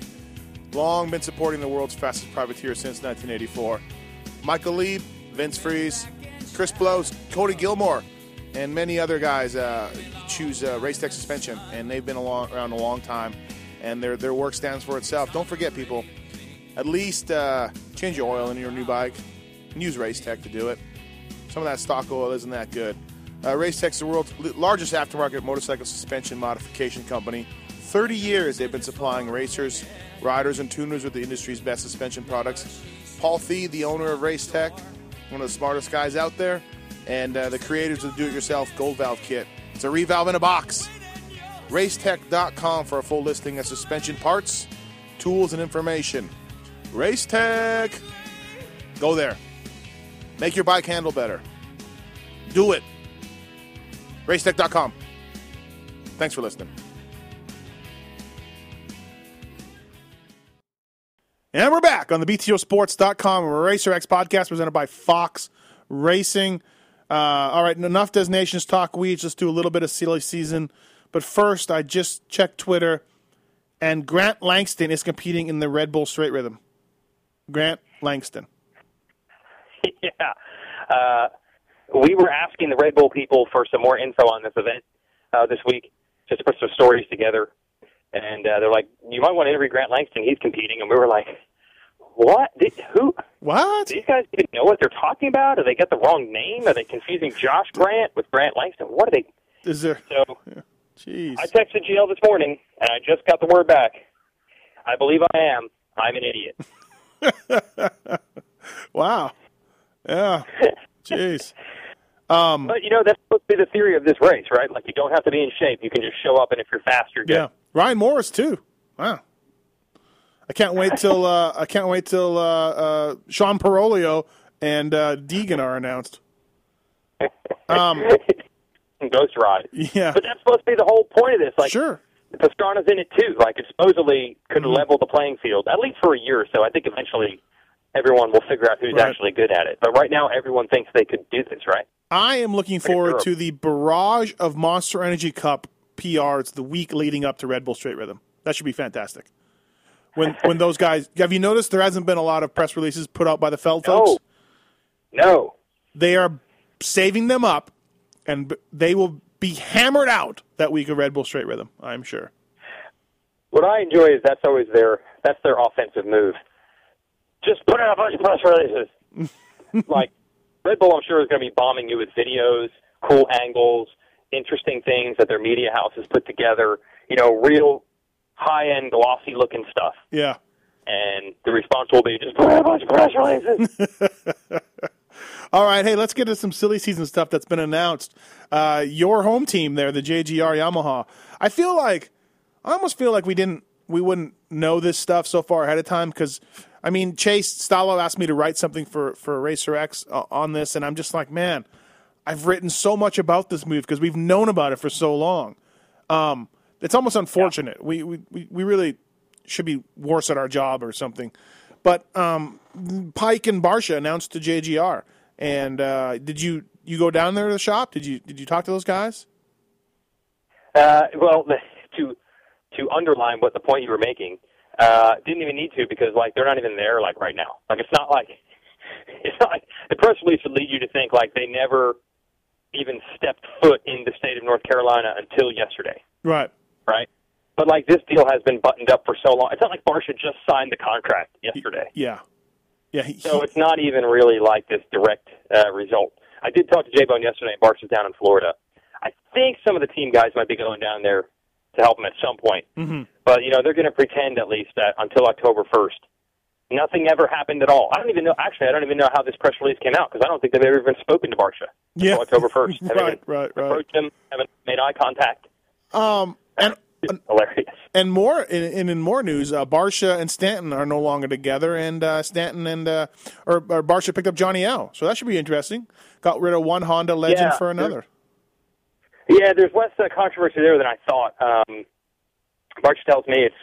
Long been supporting the world's fastest privateer since 1984. Michael Leib, Vince Friese, Chris Blose, Cody Gilmore, and many other guys uh, choose uh, Racetech suspension, and they've been around a long time, and their their work stands for itself. Don't forget, people, at least uh, change your oil in your new bike and use Race Tech to do it. Some of that stock oil isn't that good. Uh, Race Tech's the world's largest aftermarket motorcycle suspension modification company. 30 years they've been supplying racers, riders, and tuners with the industry's best suspension products. Paul Thede, the owner of Race Tech, one of the smartest guys out there, and uh, the creators of the do-it-yourself Gold Valve kit. It's a revalve in a box. Racetech.com for a full listing of suspension parts, tools, and information. Racetech. Go there. Make your bike handle better. Do it. Racetech.com. Thanks for listening. And we're back on the BTOsports.com Racer X podcast presented by Fox Racing. Uh, all right, enough Des Nations talk Weege. Let's do a little bit of silly season. But first, I just checked Twitter, and Grant Langston is competing in the Red Bull Straight Rhythm. Grant Langston. Yeah. Uh, we were asking the Red Bull people for some more info on this event uh, this week, just to put some stories together. And uh, they're like, "You might want to interview Grant Langston. He's competing." And we were like, "What? Did, who? What? These guys even know what they're talking about? Or they get the wrong name? Are they confusing Josh Grant with Grant Langston? What are they?" Is there? So Jeez. I texted GL this morning, and I just got the word back. I believe I am. I'm an idiot. Wow. Yeah. Jeez. But you know that's supposed to be the theory of this race, right? Like you don't have to be in shape; you can just show up, and if you're fast, you're good. Yeah. Ryan Morais too. Wow. I can't wait till uh, I can't wait till uh, uh, Sean Parolio and uh, Deegan are announced. Um, Ghost ride. yeah. But that's supposed to be the whole point of this. Like Sure. Pastrana's in it too. Like it supposedly could Mm-hmm. level the playing field at least for a year or so. I think eventually everyone will figure out who's Right. actually good at it. But right now, everyone thinks they could do this, right? I am looking forward to the barrage of Monster Energy Cup PRs the week leading up to Red Bull Straight Rhythm. That should be fantastic. When when those guys have you noticed there hasn't been a lot of press releases put out by the Feld folks? No, no. They are saving them up, and they will be hammered out that week of Red Bull Straight Rhythm. I'm sure. What I enjoy is that's always their that's their offensive move. Just put out a bunch of press releases. like Red Bull, I'm sure is going to be bombing you with videos, cool angles, interesting things that their media house has put together. You know, real high end, glossy looking stuff. Yeah. And the response will be just put out a bunch of press releases. All right, hey, let's get to some silly season stuff that's been announced. Uh, your home team there, the JGR Yamaha. I feel like I almost feel like we didn't we wouldn't know this stuff so far ahead of time because I mean Chase Stallo asked me to write something for for Racer X uh, on this, and I'm just like, man, I've written so much about this move because we've known about it for so long. Um, it's almost unfortunate. We, we we we really should be worse at our job or something. But um, Peick and Barcia announced to JGR. And uh, did you you go down there to the shop? Did you did you talk to those guys? Uh, well, to to underline what the point you were making, uh, didn't even need to because like they're not even there like right now. Like it's not like it's not like the press release would lead you to think like they never even stepped foot in the state of North Carolina until yesterday, Right. right? But like this deal has been buttoned up for so long. It's not like Barcia just signed the contract yesterday. Yeah. Yeah. He, So it's not even really like this direct uh, result. I did talk to J Bone yesterday, and Barsh is down in Florida. I think some of the team guys might be going down there to help him at some point. Mhm. But you know, they're going to pretend at least that until October first, nothing ever happened at all. I don't even know. Actually, I don't even know how this press release came out because I don't think they've ever even spoken to Barcia Yeah. until October first. Right, right, right. Approached him, haven't made eye contact. um and It's hilarious. and more and in, in more news, uh, Barcia and Stanton are no longer together, and uh, Stanton and uh, or, or Barcia picked up Johnny L. So that should be interesting. Got rid of one Honda legend Yeah, for another. Yeah, there's less uh, controversy there than I thought. Um, Barch tells me it's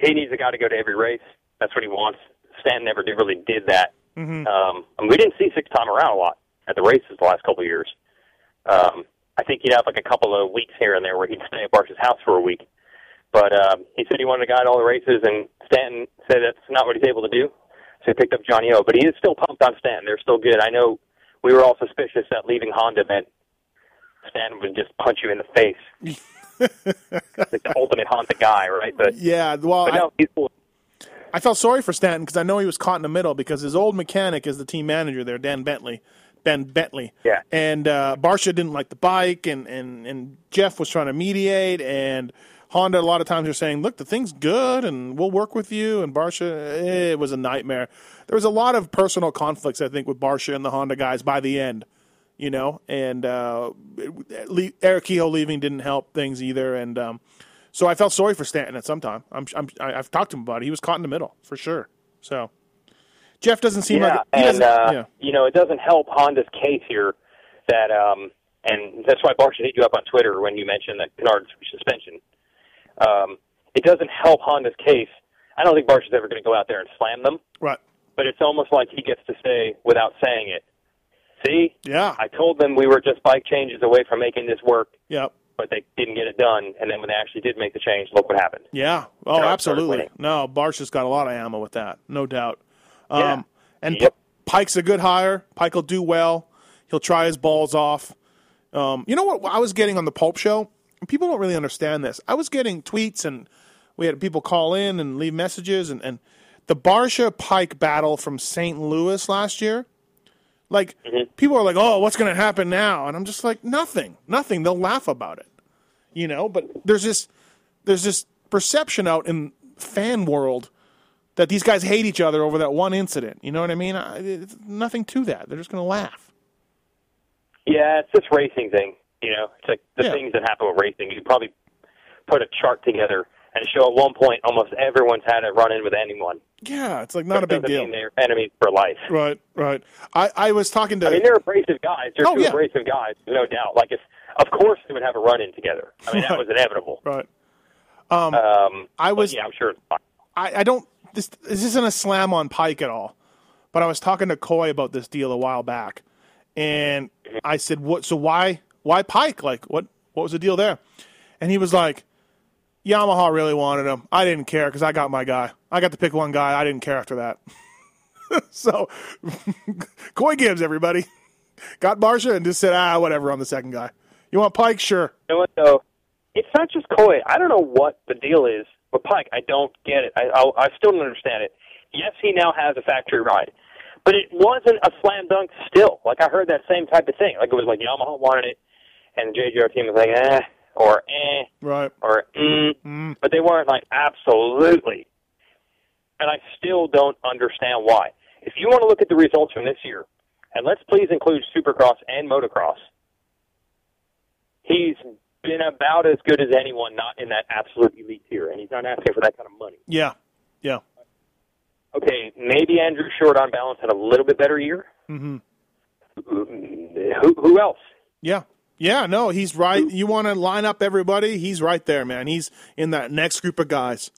he needs a guy to go to every race. That's what he wants. Stanton never did, really did that. Mhm. Um, and we didn't see six time around a lot at the races the last couple of years. Um, I think he'd have like a couple of weeks here and there where he'd stay at Barch's house for a week. But um, he said he wanted to guide all the races, and Stanton said that's not what he's able to do. So he picked up Johnny O. But he is still pumped on Stanton. They're still good. I know we were all suspicious that leaving Honda meant Stanton would just punch you in the face. like the ultimate Honda guy, right? But, Yeah. Well, but I, no, he's cool. I felt sorry for Stanton because I know he was caught in the middle because his old mechanic is the team manager there, Dan Bentley. Ben Bentley. Yeah. And uh, Barcia didn't like the bike, and, and, and Jeff was trying to mediate, and Honda a lot of times are saying, "Look, the thing's good, and we'll work with you." And Barcia, eh, it was a nightmare. There was a lot of personal conflicts, I think, with Barcia and the Honda guys by the end, you know. And uh, Le- Eric Kehoe leaving didn't help things either, and um, so I felt sorry for Stanton at some time. I'm, I'm I've talked to him about it. He was caught in the middle for sure. So Jeff doesn't seem yeah, like he and doesn't. uh, yeah. you know, it doesn't help Honda's case here that, um, and that's why Barcia hit you up on Twitter when you mentioned that Kennard's suspension. Um, it doesn't help Honda's case. I don't think Barcia's ever going to go out there and slam them, Right. but it's almost like he gets to say without saying it. See, Yeah. I told them we were just bike changes away from making this work, Yep. but they didn't get it done. And then when they actually did make the change, look what happened. Yeah. Oh, absolutely. No, Barcia's got a lot of ammo with that, no doubt. Um, Yeah. And Yep. Peick's a good hire. Peick will do well. He'll try his balls off. Um, you know what I was getting on the Pulp Show? People don't really understand this. I was getting tweets and we had people call in and leave messages and, and the Barcia Peick battle from St. Louis last year. Like mm-hmm. people are like, "Oh, what's going to happen now?" And I'm just like, "Nothing, nothing." They'll laugh about it, you know. But there's this, there's this perception out in fan world that these guys hate each other over that one incident. You know what I mean? I, it's nothing to that. They're just going to laugh. Yeah, it's this racing thing. You know, it's like the Yeah. things that happen with racing. You could probably put a chart together and show at one point almost everyone's had a run in with anyone. Yeah, it's like not a big deal. they're enemies for life. Right, right. I, I was talking to. I mean, they're abrasive guys. They're Oh, two yeah. abrasive guys, no doubt. Like if, of course, they would have a run in together. I mean, Right. that was inevitable. right. Um, um I was. yeah, I'm sure. It's fine. I, I don't. This, this isn't a slam on Peick at all, but I was talking to Coy about this deal a while back, and I said, "What? So why? Why Peick? Like, what? What was the deal there?" And he was like, "Yamaha really wanted him. I didn't care because I got my guy. I got to pick one guy. I didn't care after that." so, Coy Gibbs, everybody got Barcia and just said, "Ah, whatever." on the second guy. You want Peick? Sure. You know what though? It's not just Coy. I don't know what the deal is with Peick. I don't get it. I I, I still don't understand it. Yes, he now has a factory ride, but it wasn't a slam dunk. Still, like I heard that same type of thing. Like it was like Yamaha wanted it, and the JGR team was like eh or eh Right. or mm, but they weren't like absolutely. And I still don't understand why. If you want to look at the results from this year, and let's please include Supercross and Motocross, he's been about as good as anyone not in that absolute elite tier, and he's not asking for that kind of money. Yeah. Yeah. Okay, maybe Andrew Short on balance had a little bit better year. Mm-hmm. Who, who else? Yeah. Yeah, no, he's right. You want to line up everybody? He's right there, man. He's in that next group of guys.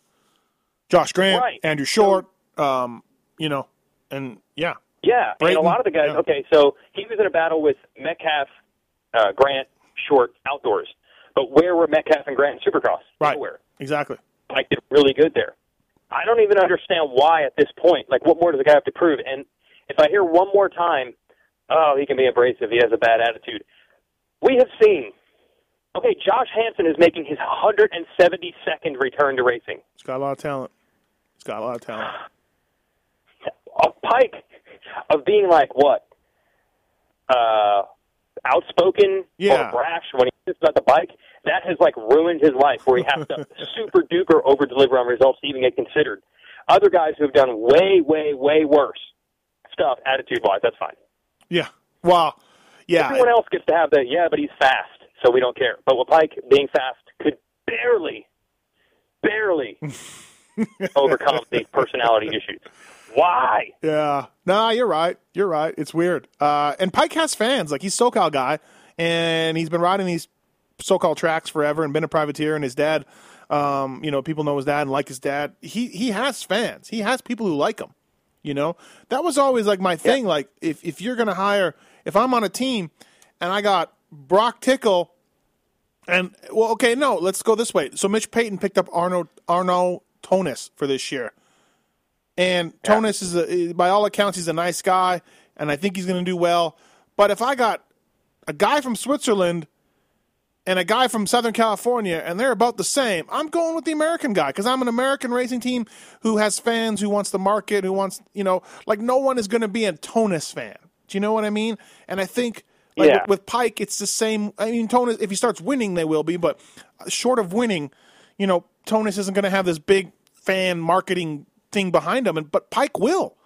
Josh Grant, Right. Andrew Short, um, you know, and yeah, Yeah, and a lot of the guys. yeah. Okay, so he was in a battle with Metcalfe, uh, Grant, Short, outdoors. But where were Metcalfe and Grant in Supercross? right, Nowhere. exactly. Like did really good there. I don't even understand why at this point. Like, what more does the guy have to prove? And if I hear one more time, oh, he can be abrasive. He has a bad attitude. We have seen. Okay, Josh Hansen is making his 172nd return to racing. He's got a lot of talent. He's got a lot of talent. a Peick of being like what uh outspoken Yeah. or brash when he sits on the bike that has like ruined his life where he has to super duper over deliver on results to even get considered other guys who have done way way way worse stuff attitude wise that's fine Yeah. Well, yeah. everyone else gets to have that. yeah but he's fast so we don't care but with Peick being fast could barely barely overcome these personality issues why Yeah. Nah, you're right. You're right. It's weird. Uh, and Peick has fans. Like he's SoCal guy, and he's been riding these SoCal tracks forever, and been a privateer. And his dad, um, you know, people know his dad and like his dad. He he has fans. He has people who like him. You know, that was always like my thing. Like if if you're gonna hire, if I'm on a team, and I got Broc Tickle, and well, okay, no, let's go this way. So Mitch Payton picked up Arnaud Arnaud Tonus for this year. And Tonus is, a, by all accounts, he's a nice guy, and I think he's going to do well. But if I got a guy from Switzerland and a guy from Southern California, and they're about the same, I'm going with the American guy because I'm an American racing team who has fans, who wants the market, who wants, you know, like no one is going to be a Tonus fan. Do you know what I mean? And I think like Yeah. with, with Peick, it's the same. I mean, Tonus, if he starts winning, they will be, but short of winning, you know, Tonus isn't going to have this big fan marketing thing behind him, and but Peick will.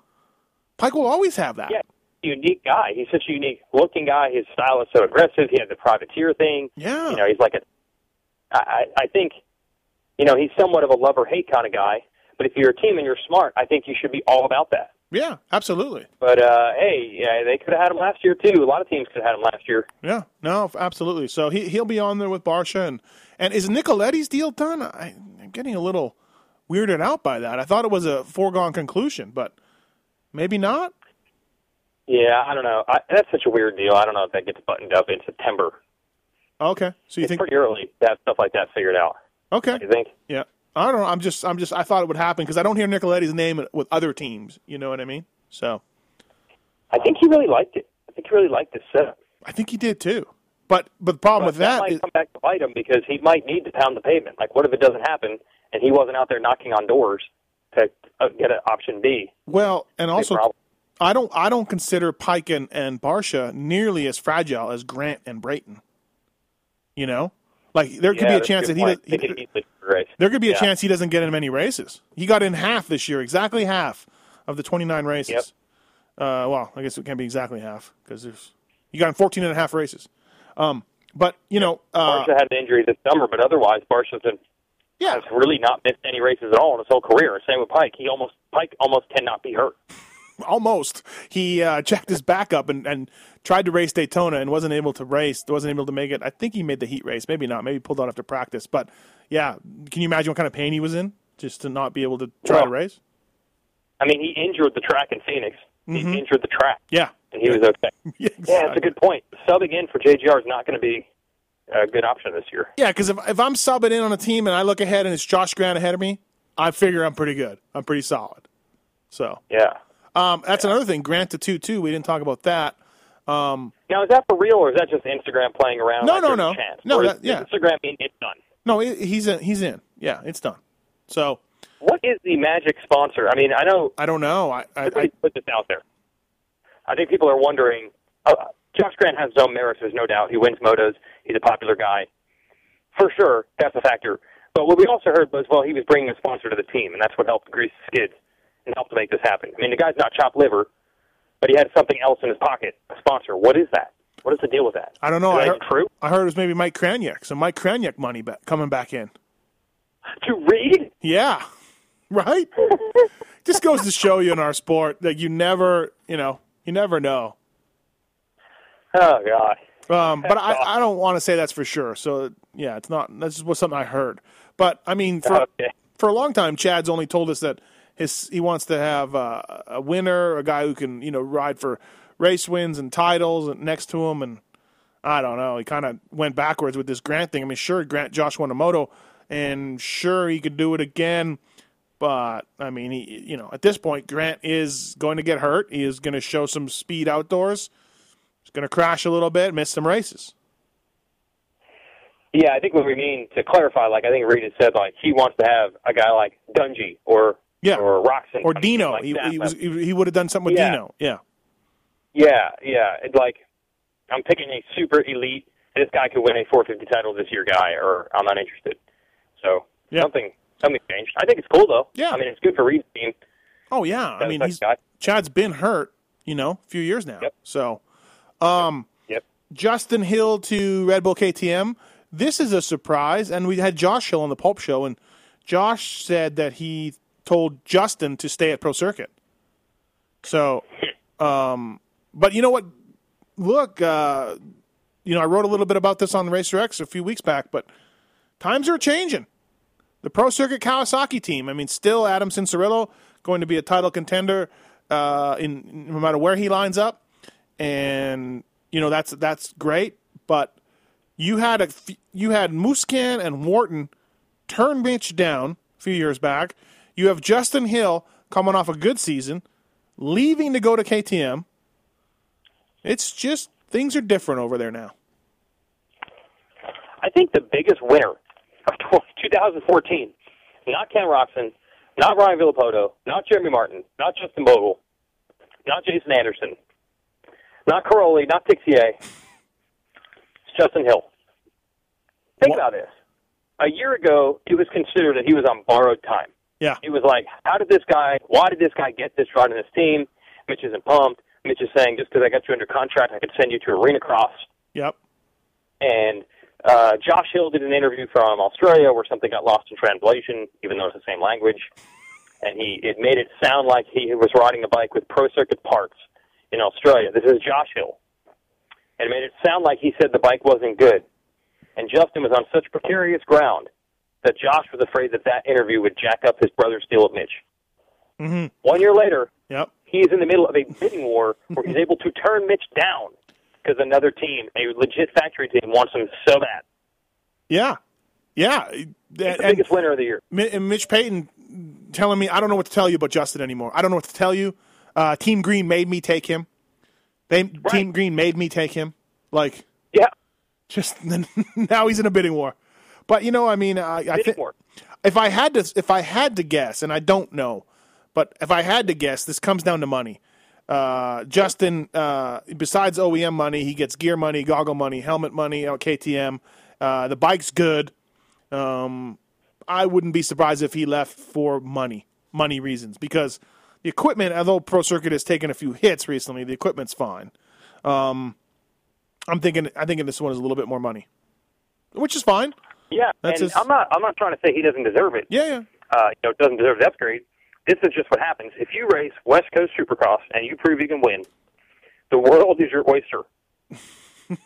Peick will always have that. Yeah, unique guy. He's such a unique looking guy. His style is so aggressive. He had the privateer thing. Yeah. You know, he's like a. I, I I think, you know, he's somewhat of a love or hate kind of guy. But if you're a team and you're smart, I think you should be all about that. Yeah, absolutely. But uh, hey, yeah, they could have had him last year too. A lot of teams could have had him last year. Yeah, no, absolutely. So he he'll be on there with Barcia and and is Nicoletti's deal done? I, I'm getting a little weirded out by that. I thought it was a foregone conclusion, but maybe not. Yeah, I don't know. I, that's such a weird deal. I don't know if that gets buttoned up in September. Okay, so you It's think pretty early to have stuff like that figured out. okay? You think? Yeah, I don't know. I'm just I'm just I thought it would happen because I don't hear Nicoletti's name with other teams. You know what I mean? So I think he really liked it. I think he really liked the setup. I think he did too. But but the problem But with that might is come back to bite him because he might need to pound the pavement. Like, what if it doesn't happen and he wasn't out there knocking on doors to uh, get an option B? well, and also. I don't I don't consider Peick and, and Barcia nearly as fragile as Grant and Brayton. You know, like there could Yeah, be a chance good that he, point. does, They could easily race. there could be a Yeah. chance he doesn't get in many races. He got in half this year, exactly half of the 29 races. Yep. Uh, well, I guess it can't be exactly half because there's you got in 14 and a half races. Um, but you know, uh, Barcia had an injury this summer, but otherwise, Barcia's been, yeah, has really not missed any races at all in his whole career. Same with Peick. He almost Peick almost cannot be hurt. Almost. He uh, checked his back up and, and tried to race Daytona and wasn't able to race. Wasn't able to make it. I think he made the heat race. Maybe not. Maybe pulled out after practice. But yeah, can you imagine what kind of pain he was in just to not be able to try Well, to race? I mean, he injured the track in Phoenix. Mm-hmm. He injured the track, Yeah. and he was okay. Yeah, Yeah, exactly. it's a good point. Subbing in for JGR is not going to be a good option this year. Yeah, because if, if I'm subbing in on a team and I look ahead and it's Josh Grant ahead of me, I figure I'm pretty good. I'm pretty solid. So Yeah. Um, that's another thing. Grant to two two. We didn't talk about that. Now, is that for real, or is that just Instagram playing around? No, like no, no. chance? No, that- yeah. Instagram mean it's done. No, he- he's in. He's in. Yeah, it's done. So What is the magic sponsor? I mean, I know I don't know. I, I, I put this out there. I think people are wondering. Uh, Josh Grant has his own merits, there's no doubt. He wins motos. He's a popular guy. For sure, that's a factor. But what we also heard was, well, he was bringing a sponsor to the team, and that's what helped grease the skids and helped to make this happen. I mean, the guy's not chopped liver, but he had something else in his pocket, a sponsor. What is that? What is the deal with that? I don't know. Is I that heard, true? I heard it was maybe Mike Kraniak. So Mike Kraniak money back, coming back in. To read? Yeah, right. Just goes to show you in our sport that you never, you know, you never know. Oh, God. Um, but I, I don't want to say that's for sure. So yeah, it's not. That's just what something I heard. But I mean, for Okay. for a long time, Chad's only told us that his he wants to have a winner, a guy who can you know ride for race wins and titles next to him. And I don't know. He kind of went backwards with this Grant thing. I mean, sure, Grant Josh moto, and sure he could do it again. But I mean, he you know at this point, Grant is going to get hurt. He is going to show some speed outdoors. He's going to crash a little bit, miss some races. Yeah, I think what we mean to clarify, like I think Reed said, like he wants to have a guy like Dungey or Yeah. or Roczen or Dino. Like he, that. he was he, would have done something with Yeah. Dino. Yeah. yeah, yeah. It's like I'm picking a super elite. This guy could win a 450 title this year, guy, or I'm not interested. So Yeah. something something changed. I think it's cool though. Yeah. I mean it's good for Reed's team. Oh yeah. I mean, he's guy. Chad's been hurt, you know, a few years now. Yep. So, um, Yep. Justin Hill to Red Bull KTM. This is a surprise, and we had Josh Hill on the Pulp Show, and Josh said that he told Justin to stay at Pro Circuit. So, um, but you know what? Look, uh, you know, I wrote a little bit about this on Racer X a few weeks back, but times are changing. The Pro Circuit Kawasaki team. I mean, still Adam Cianciarulo going to be a title contender uh, in no matter where he lines up, and you know that's that's great. But you had a you had Musquin and Wharton turn Mitch down a few years back. You have Justin Hill coming off a good season, leaving to go to KTM. It's just things are different over there now. I think the biggest winner of 2014, not Ken Roczen, not Ryan Villopoto, not Jeremy Martin, not Justin Bogle, not Jason Anderson, not Cairoli, not Tixier. It's Justin Hill. Think What- about this. A year ago, it was considered that he was on borrowed time. Yeah. It was like, how did this guy, why did this guy get this run in this team? Mitch isn't pumped. Mitch is saying, just because I got you under contract, I could send you to Arena Cross. Yep. And uh, Josh Hill did an interview from Australia where something got lost in translation, even though it's the same language. And he it made it sound like he was riding a bike with Pro Circuit parts in Australia. This is Josh Hill. And it made it sound like he said the bike wasn't good. And Justin was on such precarious ground that Josh was afraid that that interview would jack up his brother's deal with Mitch. Mm-hmm. One year later, Yep. he is in the middle of a bidding war where he's able to turn Mitch down because another team, a legit factory team, wants him so bad. Yeah. Yeah. And, the biggest winner of the year. And Mitch Payton telling me, I don't know what to tell you about Justin anymore. I don't know what to tell you. Uh, Team Green made me take him. They Team Green made me take him. Like Yeah, just now he's in a bidding war. But you know, I mean, I, I think if I had to, if I had to guess, and I don't know, but if I had to guess, this comes down to money. Uh, Justin, uh, besides OEM money, he gets gear money, goggle money, helmet money, uh, KTM. Uh, the bike's good. Um, I wouldn't be surprised if he left for money, money reasons, because the equipment, although Pro Circuit has taken a few hits recently, the equipment's fine. Um, I'm thinking, I think this one is a little bit more money, which is fine. Yeah, That's and his- I'm not. I'm not trying to say he doesn't deserve it. Yeah, yeah. Uh, you know, doesn't deserve the upgrade. This is just what happens if you race West Coast Supercross and you prove you can win. The world is your oyster.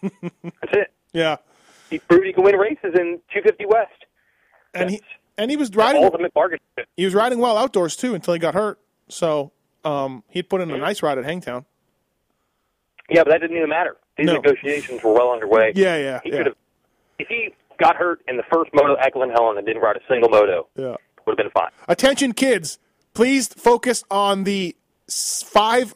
That's it. Yeah. He proved he can win races in 250 West. and he and he was riding ultimate bargain. he was riding well outdoors too until he got hurt. So um, he'd put in a nice ride at Hangtown. Yeah, but that didn't even matter. These No. negotiations were well underway. Yeah, yeah, He yeah. could have. If he got hurt in the first moto Glen Helen and didn't ride a single moto, Yeah. would have been fine. Attention, kids! Please focus on the five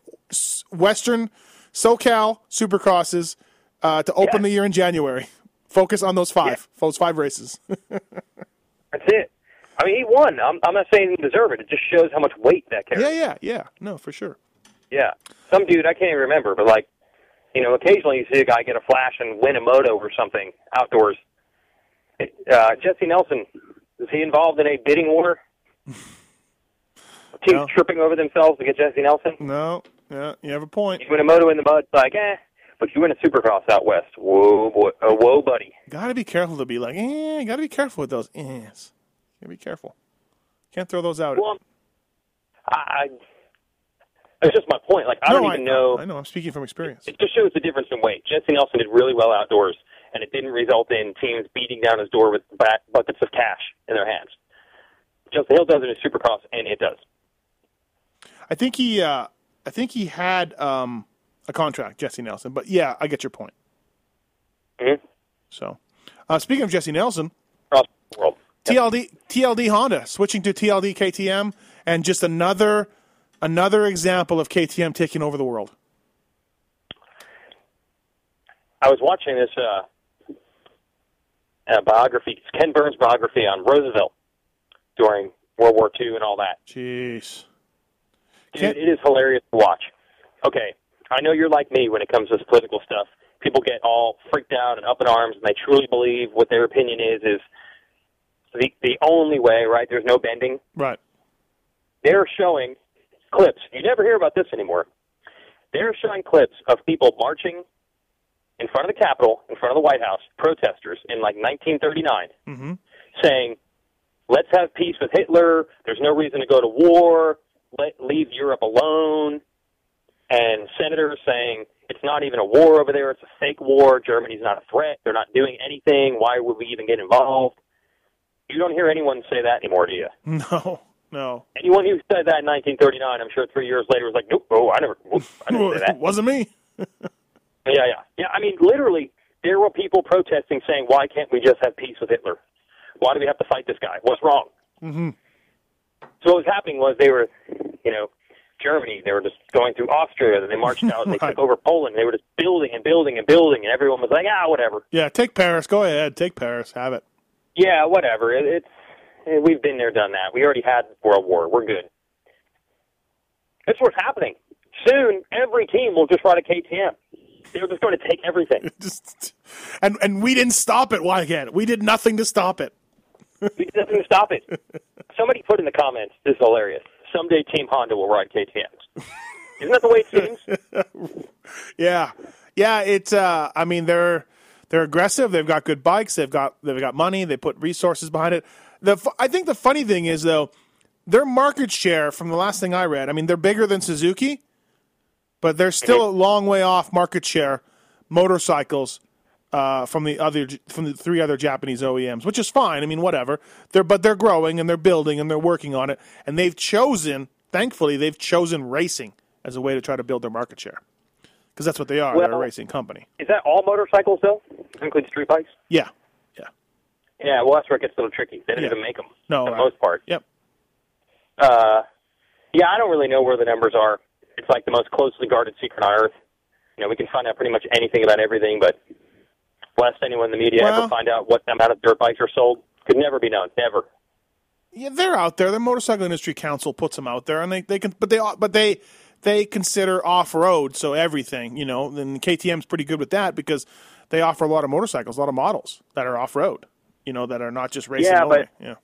Western SoCal Supercrosses uh, to open Yeah. the year in January. Focus on those five, those five races. That's it. I mean, he won. I'm, I'm not saying he didn't it. It just shows how much weight that carries. yeah, yeah, yeah. No, for sure. Yeah. Some dude, I can't even remember, but like, you know, occasionally you see a guy get a flash and win a moto or something outdoors. Uh, Jesse Nelson, is he involved in a bidding war? Teams No. tripping over themselves to get Jesse Nelson? No, yeah, you have a point. You win a moto in the mud, like, eh. But you win a supercross out west. Whoa, boy. Uh, whoa, buddy. Got to be careful to be like, eh. Got to be careful with those. Ehs. Got to be careful. Can't throw those out. Well, I, I, that's just my point. Like, I no, don't even know. I know. I'm speaking from experience. it just shows the difference in weight. Jesse Nelson did really well outdoors, and it didn't result in teams beating down his door with buckets of cash in their hands. Justin Hill does it in Supercross, and it does. I think he, uh, I think he had um, a contract, Jesse Nelson. But yeah, I get your point. Mhm. So, uh, speaking of Jesse Nelson, Across the world. TLD TLD Honda switching to TLD KTM, and just another another example of KTM taking over the world. I was watching this uh, uh, biography, it's Ken Burns' biography on Roosevelt during World War II and all that. Jeez. Dude, it is hilarious to watch. Okay, I know you're like me when it comes to this political stuff. People get all freaked out and up in arms, and they truly believe what their opinion is is the the only way. Right? There's no bending. Right. They're showing clips. You never hear about this anymore. They're showing clips of people marching in front of the Capitol, in front of the White House, protesters in like 1939, Mhm. saying, "Let's have peace with Hitler. There's no reason to go to war. Let leave Europe alone." And senators saying, "It's not even a war over there. It's a fake war. Germany's not a threat. They're not doing anything. Why would we even get involved?" You don't hear anyone say that anymore, do you? No. No. Anyone who said that in 1939, I'm sure three years later was like, nope, oh, I never, whoop, I didn't say that. Wasn't me. Yeah, yeah, yeah. I mean, literally, there were people protesting saying, why can't we just have peace with Hitler? Why do we have to fight this guy? What's wrong? Mhm. So what was happening was they were, you know, Germany. They were just going through Austria. Then they marched out and they Right. took over Poland. They were just building and building and building, and everyone was like, ah, whatever. Yeah, take Paris. Go ahead, take Paris. Have it. Yeah, whatever. It, it's we've been there, done that. We already had World War. We're good. That's what's happening. Soon, every team will just run a KTM. They're just going to take everything. Just and and we didn't stop it. Why again? We did nothing to stop it. We did nothing to stop it. Somebody put in the comments, this is hilarious. Someday Team Honda will ride KTMs. Isn't that the way it seems? Yeah, yeah. It's. Uh, I mean, they're they're aggressive. They've got good bikes. They've got they've got money. They put resources behind it. The I think the funny thing is though, their market share from the last thing I read. I mean, they're bigger than Suzuki, but they're still a long way off market share motorcycles uh, from the other from the three other Japanese OEMs, which is fine. I mean, whatever. They're but they're growing and they're building and they're working on it, and they've chosen. Thankfully, they've chosen racing as a way to try to build their market share because that's what they are. they're a racing company. Is that all motorcycles, though? Include street bikes? Yeah, yeah. Yeah, well, that's where it gets a little tricky. They didn't Yeah. even make them No, for the right. most part. Yep. Uh, yeah, I don't really know where the numbers are. It's like the most closely guarded secret on earth. You know, we can find out pretty much anything about everything, but lest anyone in the media Well- ever find out what amount of dirt bikes are sold, could never be known. Never. Yeah, they're out there. The Motorcycle Industry Council puts them out there, and they, they can, but they but they they consider off road, so everything, you know. And KTM's pretty good with that because they offer a lot of motorcycles, a lot of models that are off road, you know, that are not just racing Yeah, only. but- yeah,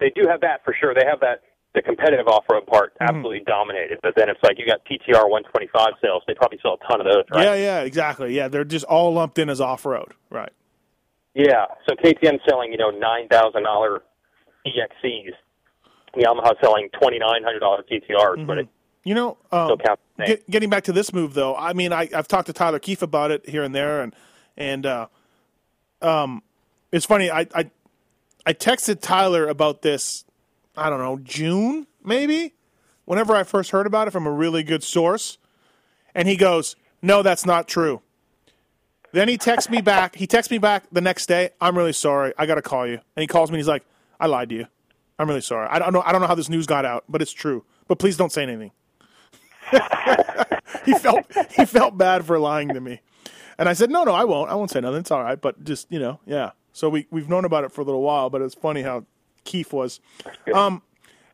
They do have that for sure. They have that the competitive off road part Mm-hmm. absolutely dominated. But then it's like you got TTR 125 sales. They probably sell a ton of those, right? yeah, yeah, exactly. Yeah, they're just all lumped in as off road, right? Yeah. So KTM selling, you know, nine thousand dollar EXCs. Yamaha selling twenty nine hundred dollar TTRs, but it You know, um, still counts. Get, getting back to this move, though, I mean, I, I've talked to Tyler Keefe about it here and there, and and uh, um, it's funny. I, I I texted Tyler about this. I don't know June maybe, whenever I first heard about it from a really good source, and he goes, "No, that's not true." Then he texts me back. He texts me back the next day. I'm really sorry. I got to call you. And he calls me. and He's like, "I lied to you. I'm really sorry. I don't know. I don't know how this news got out, but it's true. But please don't say anything." he felt he felt bad for lying to me, and I said, "No, no, I won't. I won't say nothing. It's all right. But just you know, yeah." So we we've known about it for a little while, but it's funny how Keefe was. Um,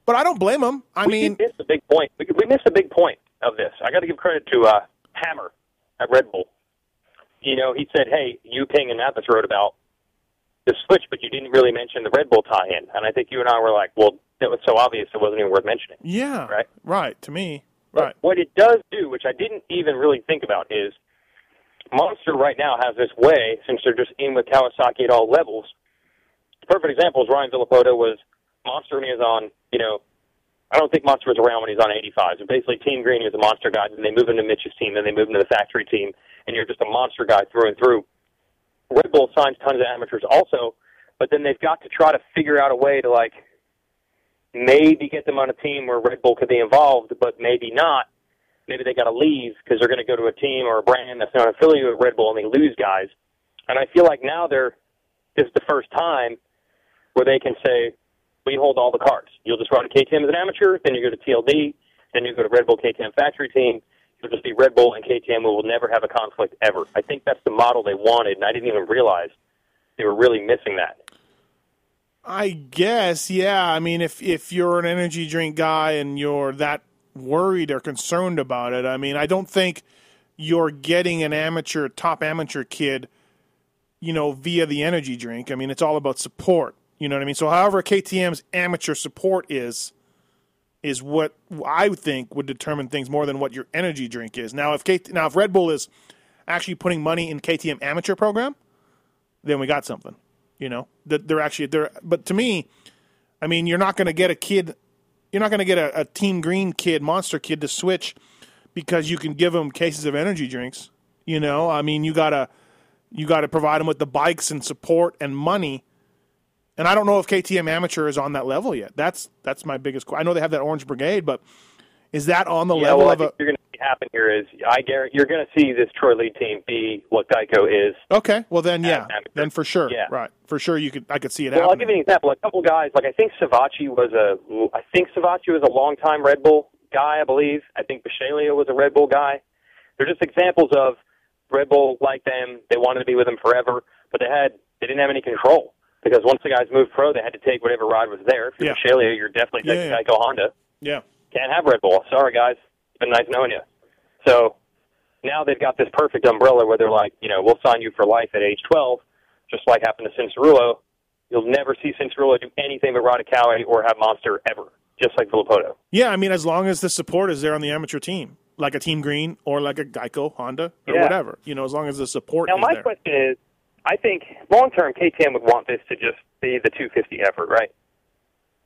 but I don't blame him. I we mean, missed a big point. We, we missed a big point of this. I got to give credit to uh, Hammer at Red Bull. You know, he said, "Hey, you Ping and Matthes wrote about the switch, but you didn't really mention the Red Bull tie-in." And I think you and I were like, "Well, that was so obvious; it wasn't even worth mentioning." yeah, Right. right. To me, But right. What it does do, which I didn't even really think about, is Monster right now has this way, since they're just in with Kawasaki at all levels. Perfect example is Ryan Villopoto was Monster when he was on, you know, I don't think Monster was around when he was on 85. So basically, Team Green is a Monster guy, then they move into Mitch's team, then they move into the factory team, and you're just a Monster guy through and through. Red Bull signs tons of amateurs also, but then they've got to try to figure out a way to, like, maybe get them on a team where Red Bull could be involved, but maybe not. Maybe they got to leave because they're going to go to a team or a brand that's not affiliated with Red Bull and they lose guys. And I feel like now they're this is the first time where they can say, "We hold all the cards. You'll just run KTM as an amateur, then you go to TLD, then you go to Red Bull KTM factory team. It'll just be Red Bull and KTM. We will never have a conflict ever." I think that's the model they wanted, and I didn't even realize they were really missing that. I guess, yeah. I mean, if if you're an energy drink guy and you're that worried or concerned about it, I mean, I don't think you're getting an amateur, top amateur kid, you know, via the energy drink. I mean, it's all about support. You know what I mean? So, however, KTM's amateur support is, is what I think would determine things more than what your energy drink is. Now, if KT, now if Red Bull is actually putting money in KTM amateur program, then we got something. You know that they're actually they're. But to me, I mean, you're not going to get a kid, you're not going to get a, a Team Green kid, Monster kid to switch because you can give them cases of energy drinks. You know, I mean, you gotta you gotta provide them with the bikes and support and money. And I don't know if KTM Amateur is on that level yet. That's that's my biggest. I know they have that Orange Brigade, but is that on the Yeah, level well, of a? you're going to see happen here is I guarantee you're going to see this Troy Lee team be what Geico is. Okay, well then, yeah, then for sure, Yeah. right, for sure, you could. I could see it Well, I'll give you an example. A couple guys, like I think Savacci was a, I think Savacci was a longtime Red Bull guy, I believe. I think Bisceglia was a Red Bull guy. They're just examples of Red Bull liked them. They wanted to be with them forever, but they had they didn't have any control because once the guys moved pro, they had to take whatever ride was there. If you're Yeah. You're definitely Yeah, taking yeah. Geico Honda. Yeah. Can't have Red Bull. Sorry, guys. It's been nice knowing you. So now they've got this perfect umbrella where they're like, you know, we'll sign you for life at age 12, just like happened to Cianciarulo. You'll never see Cianciarulo do anything but ride a Kawi or have Monster ever, just like Villopoto. Yeah, I mean, as long as the support is there on the amateur team, like a Team Green or like a Geico, Honda, or Yeah. whatever, you know, as long as the support Now, my there. question is, I think long term KTM would want this to just be the 250 effort, right?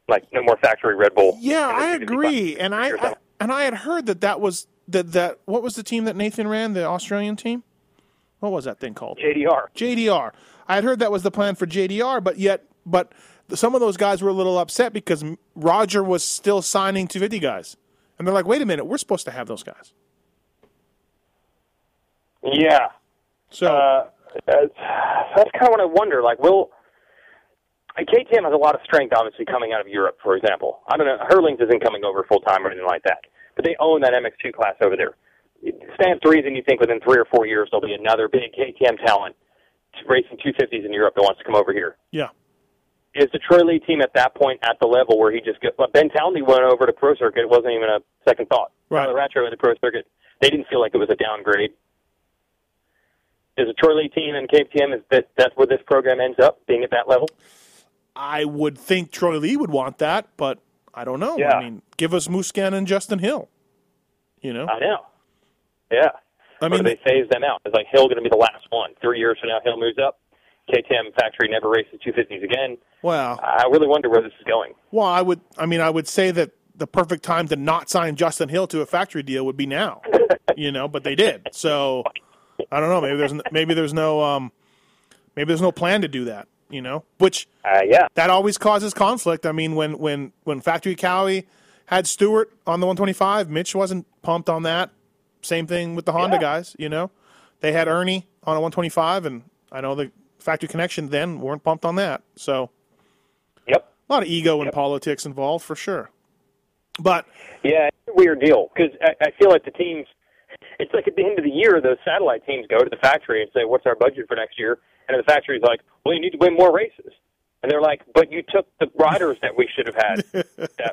Like no more factory Red Bull. Yeah, I agree, and I, I and I had heard that that was that that what was the team that Nathan ran, the Australian team? What was that thing called? JDR. JDR. I had heard that was the plan for JDR, but yet, but some of those guys were a little upset because Roger was still signing 250 guys, and they're like, "Wait a minute, we're supposed to have those guys." Yeah. So Uh, Uh, that's, that's kind of what I wonder. Like, will KTM has a lot of strength, obviously, coming out of Europe, for example. I don't know. Herlings isn't coming over full time or anything like that, but they own that MX2 class over there. Stand three, and you think within three or four years there'll be another big KTM talent racing 250s in Europe that wants to come over here. yeah, Is the Troy Lee team at that point at the level where he just got, well, Ben Townley went over to pro circuit? It wasn't even a second thought. Right. Tyla Rattray at the pro circuit, they didn't feel like it was a downgrade. Is a Troy Lee team and KTM is that that's where this program ends up being at that level? I would think Troy Lee would want that, but I don't know. Yeah. I mean, give us Musquin and Justin Hill. You know, I know. Yeah. I mean, do they phase them out? It's like Hill going to be the last one. Three years from now, Hill moves up. KTM factory never races 250s again. well, I really wonder where this is going. well, I would. I mean, I would say that the perfect time to not sign Justin Hill to a factory deal would be now. you know, but they did. So I don't know. Maybe there's maybe there's no um, maybe there's no plan to do that. You know, which Uh, yeah. that always causes conflict. I mean, when when when Factory Kawi had Stewart on the 125, Mitch wasn't pumped on that. Same thing with the Honda Yeah. guys. You know, they had Ernie on a 125, and I know the Factory Connection then weren't pumped on that. So Yep. a lot of ego and politics involved for sure. But Yeah, it's a weird deal because I, I feel like the teams. It's like at the end of the year, those satellite teams go to the factory and say, "What's our budget for next year?" And the factory's like, "Well, you need to win more races." And they're like, "But you took the riders that we should have had."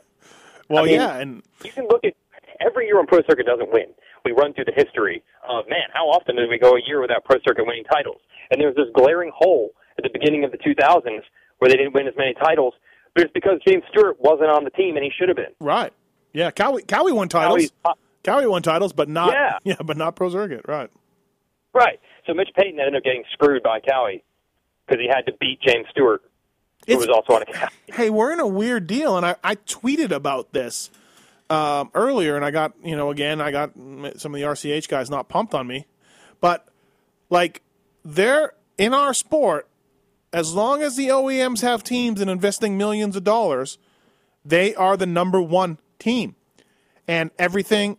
well, I mean- yeah, and you can look at every year when Pro Circuit doesn't win. We run through the history of man, how often did we go a year without Pro Circuit winning titles? And there's this glaring hole at the beginning of the 2000s where they didn't win as many titles, but it's because James Stewart wasn't on the team and he should have been. right, yeah, Kawi Kawi won titles. Kawi's Kawi won titles, but not Yeah. yeah but not Pro Circuit, right? Right. So Mitch Payton ended up getting screwed by Kawi because he had to beat James Stewart, who It's- was also on a Kawi. hey, we're in a weird deal, and I, I tweeted about this um, earlier, and I got you know again I got some of the RCH guys not pumped on me, but like they're in our sport. As long as the OEMs have teams and investing millions of dollars, they are the number one team, and everything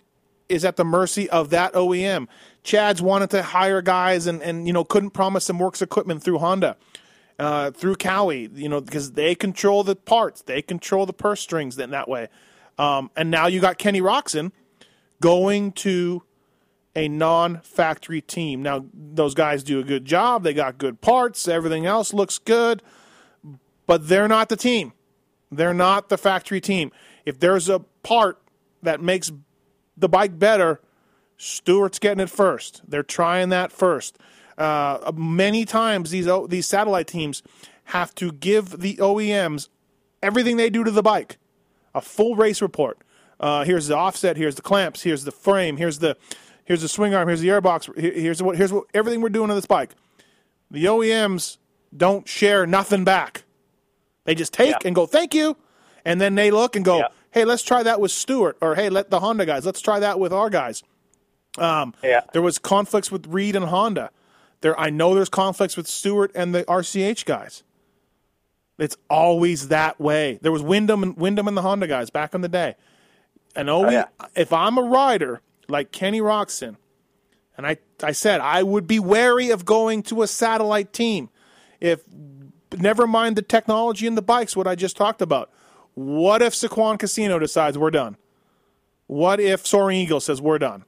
is at the mercy of that OEM. Chad's wanted to hire guys and, and you know couldn't promise them works equipment through Honda uh, through Kawi, you know, because they control the parts, they control the purse strings in that way. Um, and now you got Kenny Roczen going to a non-factory team. Now those guys do a good job; they got good parts, everything else looks good, but they're not the team. They're not the factory team. If there's a part that makes the bike better, Stewart's getting it first. They're trying that first. Uh, many times these these satellite teams have to give the OEMs everything they do to the bike, a full race report. Uh, here's the offset. Here's the clamps. Here's the frame. Here's the here's the swing arm. Here's the airbox. Here's what here's what everything we're doing on this bike. The OEMs don't share nothing back. They just take Yeah. and go, thank you. And then they look and go, Yeah. Hey, let's try that with Stewart. Or hey, let the Honda guys, let's try that with our guys. Um, yeah. There was conflicts with Reed and Honda. There, I know there's conflicts with Stewart and the RCH guys. It's always that way. There was Windham and Windham and the Honda guys back in the day. And oh, OE, yeah. if I'm a rider like Kenny Roczen, and I, I said I would be wary of going to a satellite team. If never mind the technology and the bikes, what I just talked about. What if Saquon Casino decides we're done? What if Soaring Eagle says we're done?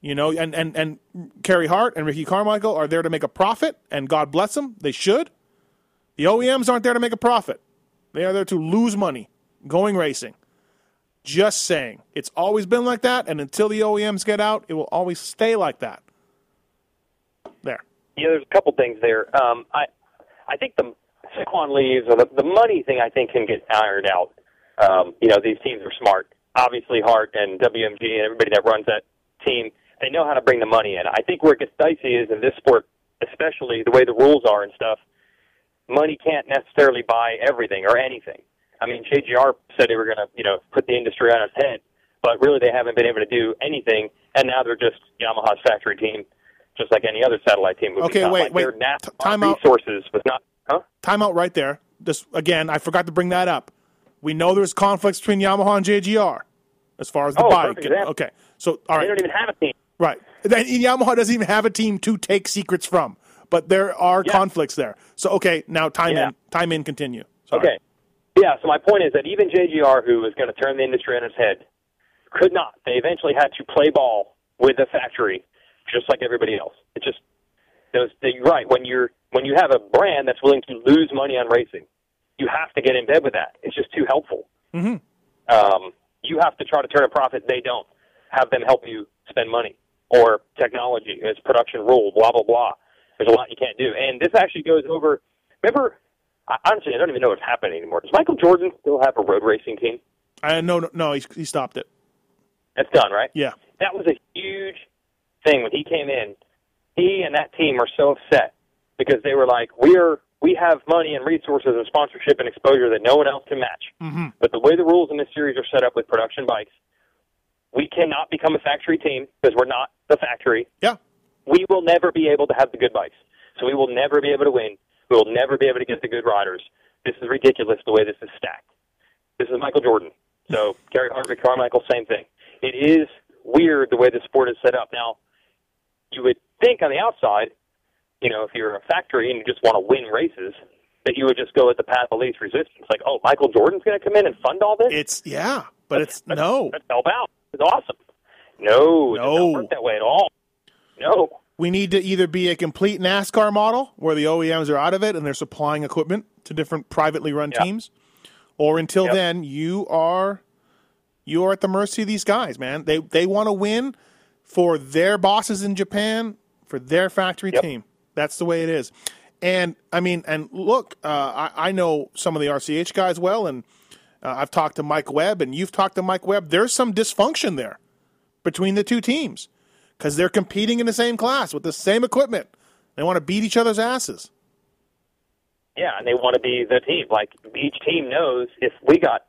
You know, and, and, and Carey Hart and Ricky Carmichael are there to make a profit, and God bless them. They should. The OEMs aren't there to make a profit. They are there to lose money going racing. Just saying. It's always been like that, and until the OEMs get out, it will always stay like that. There. Yeah, there's a couple things there. Um, I I think the Saquon leaves or the, the money thing I think can get ironed out. Um, you know, these teams are smart. Obviously, Hart and WMG and everybody that runs that team, they know how to bring the money in. I think where it gets dicey is in this sport, especially the way the rules are and stuff. Money can't necessarily buy everything or anything. I mean, JGR said they were going to, you know, put the industry on its head, but really they haven't been able to do anything, and now they're just Yamaha's factory team, just like any other satellite team. Would Okay, become. wait, like wait. Their NASCAR T- time out. resources was not, huh? Timeout right there. Just again, I forgot to bring that up. We know there's conflicts between Yamaha and JGR as far as the Oh. Okay, so all They right, don't even have a team. right. Then Yamaha doesn't even have a team to take secrets from, but there are Yeah. conflicts there. So okay, now time Yeah. in, time in, continue. Sorry. Okay. Yeah, so my point is that even JGR, who was going to turn the industry on its head, could not. They eventually had to play ball with the factory, just like everybody else. It just, those, right. When you're when you have a brand that's willing to lose money on racing, you have to get in bed with that. It's just too helpful. Mm-hmm. Um, you have to try to turn a profit. They don't. Have them help you spend money or technology. It's production rule. Blah blah blah. There's a lot you can't do. And this actually goes over. Remember, I, honestly, I don't even know what's happening anymore. Does Michael Jordan still have a road racing team? I no no, no he, he stopped it. That's done, right? Yeah. That was a huge thing when he came in. He and that team are so upset because they were like, "We're we have money and resources and sponsorship and exposure that no one else can match." Mm-hmm. But the way the rules in this series are set up with production bikes, we cannot become a factory team because we're not the factory. Yeah. We will never be able to have the good bikes, so we will never be able to win. We will never be able to get the good riders. This is ridiculous the way this is stacked. This is Michael Jordan. So Gary Harvick, Carmichael, same thing. It is weird the way the sport is set up. Now, you would think on the outside, you know, if you're a factory and you just want to win races, that you would just go at the path of least resistance. Like, oh, Michael Jordan's going to come in and fund all this? It's yeah, but it's no. Let's help out. It's awesome. No, No. not work that way at all. No. We need to either be a complete NASCAR model where the OEMs are out of it and they're supplying equipment to different privately run Yeah. teams, or until Yep. then you are you are at the mercy of these guys, man. They they want to win for their bosses in Japan for their factory Yep. team. That's the way it is. And I mean, and look, uh, I, I know some of the RCH guys well, and uh, I've talked to Mike Webb, and you've talked to Mike Webb. There's some dysfunction there between the two teams because they're competing in the same class with the same equipment. They want to beat each other's asses. Yeah, and they want to be the team. Like each team knows if we got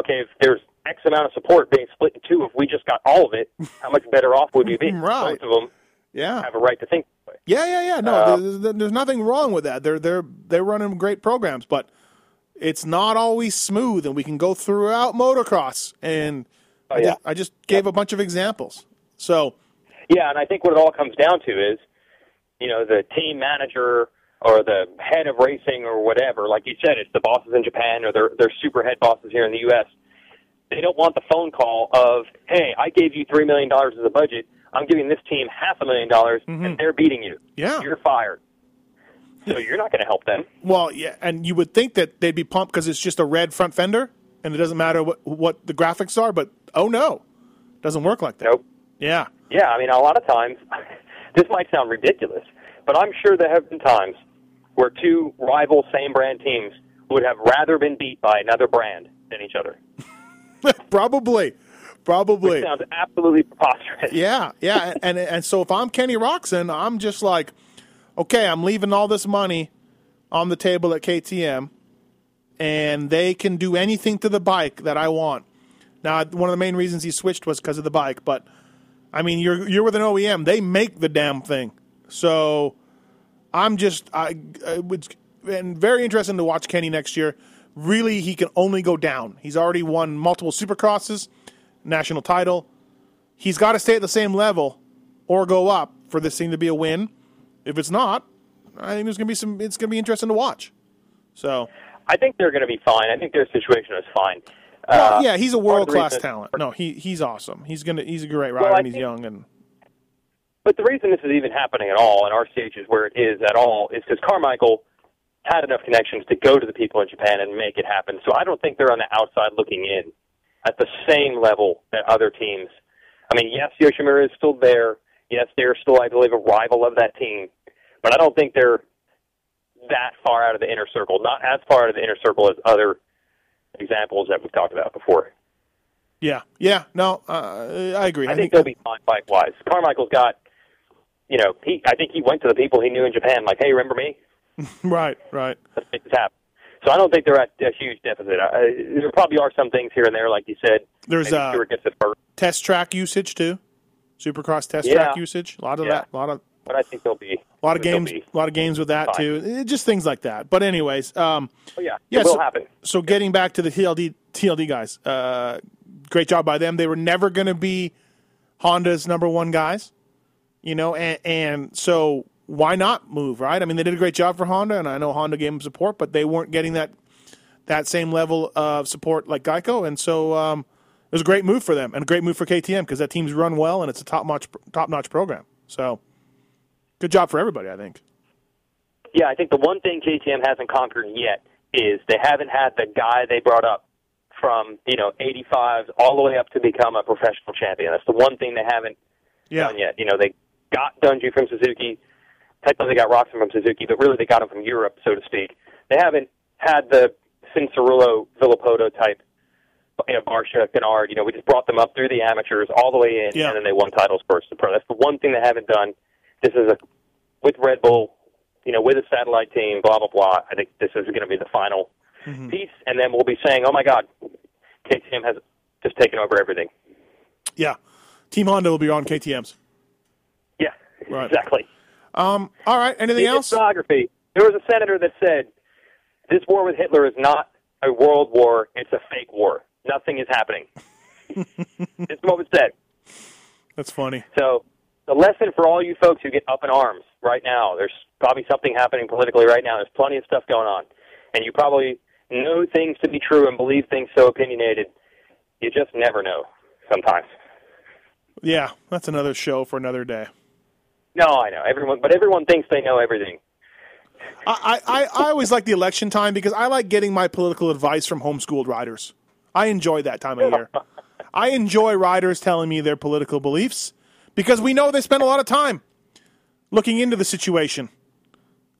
okay, if there's X amount of support being split in two, if we just got all of it, how much better off would we be? Right. Both of them Yeah, have a right to think. Yeah, yeah, yeah. No, Uh, there's, there's nothing wrong with that. They're they're they're running great programs, but it's not always smooth, and we can go throughout motocross. And Oh, yeah. I just gave a bunch of examples. So Yeah, and I think what it all comes down to is, you know, the team manager or the head of racing or whatever, like you said, it's the bosses in Japan or they're, they're super head bosses here in the U.S. They don't want the phone call of, hey, I gave you $3 million as a budget. I'm giving this team half a million dollars, and mm-hmm. they're beating you. Yeah. You're fired. So you're not going to help them. Well, yeah, and you would think that they'd be pumped because it's just a red front fender, and it doesn't matter what what the graphics are. But oh no, it doesn't work like that. Nope. Yeah, Yeah, I mean, a lot of times, this might sound ridiculous, but I'm sure there have been times where two rival same brand teams would have rather been beat by another brand than each other. probably, probably. It sounds absolutely preposterous. Yeah, yeah, and, and and so if I'm Kenny Roczen, I'm just like, okay, I'm leaving all this money on the table at KTM, and they can do anything to the bike that I want. Now, one of the main reasons he switched was because of the bike, but I mean, you're you're with an OEM; they make the damn thing. So I'm just I, I would and very interesting to watch Kenny next year. Really, he can only go down. He's already won multiple Supercrosses, national title he's got to stay at the same level or go up for this thing to be a win. If it's not, I think there's going to be some. It's going to be interesting to watch. So I think they're going to be fine. I think their situation is fine. Well, Uh, yeah, he's a part of the world class talent. No, he he's awesome. He's gonna he's a great rider Well, and he's think- young and But the reason this is even happening at all, and our stage is where it is at all, is because Carmichael had enough connections to go to the people in Japan and make it happen. So I don't think they're on the outside looking in at the same level that other teams. I mean, yes, Yoshimura is still there. Yes, they're still, I believe, a rival of that team. But I don't think they're that far out of the inner circle. Not as far out of the inner circle as other examples that we've talked about before. yeah, yeah. No, uh, I agree. I think they'll be fine bike wise. Carmichael's got, you know, he. I think he went to the people he knew in Japan, like, hey, remember me? right, right. Let's make this happen. So I don't think they're at a huge deficit. Uh, there probably are some things here and there, like you said. There's uh, Stewart gets it first, test track usage too. Supercross test Yeah. track usage. A lot of Yeah. that. A lot of but I think there'll be. a lot of games. A lot of games with that fine. too. Eh, Just things like that. But anyways, um, oh yeah, yeah, it will so, happen. So getting back to the TLD TLD guys, uh, great job by them. They were never going to be Honda's number one guys, you know, and, and so why not move, right? I mean, they did a great job for Honda, and I know Honda gave them support, but they weren't getting that that same level of support like Geico, and so um, it was a great move for them and a great move for KTM because that team's run well and it's a top notch top notch program. So good job for everybody, I think. Yeah, I think the one thing KTM hasn't conquered yet is they haven't had the guy they brought up from you know 85 all the way up to become a professional champion. That's the one thing they haven't Yeah, done yet. You know, they got Dungey from Suzuki. Technically, they got Roczen from Suzuki, but really they got him from Europe, so to speak. They haven't had the Cianciarulo Villopoto type, you know, Barcia, Kennard. You know, we just brought them up through the amateurs all the way in, Yeah. and then they won titles first to pro. That's the one thing they haven't done. This is a with Red Bull, you know, with a satellite team, blah blah blah. I think this is going to be the final mm-hmm. piece, and then we'll be saying, "Oh my God, KTM has just taken over everything." yeah. Team Honda will be on KTM's. Yeah, Right. exactly. Um, all right. Anything In else? Biography. There was a senator that said, "This war with Hitler is not a world war; it's a fake war. Nothing is happening." this what was said. That's funny. So, the lesson for all you folks who get up in arms right now, there's probably something happening politically right now. There's plenty of stuff going on, and you probably know things to be true and believe things so opinionated. You just never know. Sometimes. Yeah, that's another show for another day. No, I know everyone, but everyone thinks they know everything. I, I, I always like the election time because I like getting my political advice from homeschooled riders. I enjoy that time of year. I enjoy riders telling me their political beliefs because we know they spend a lot of time looking into the situation,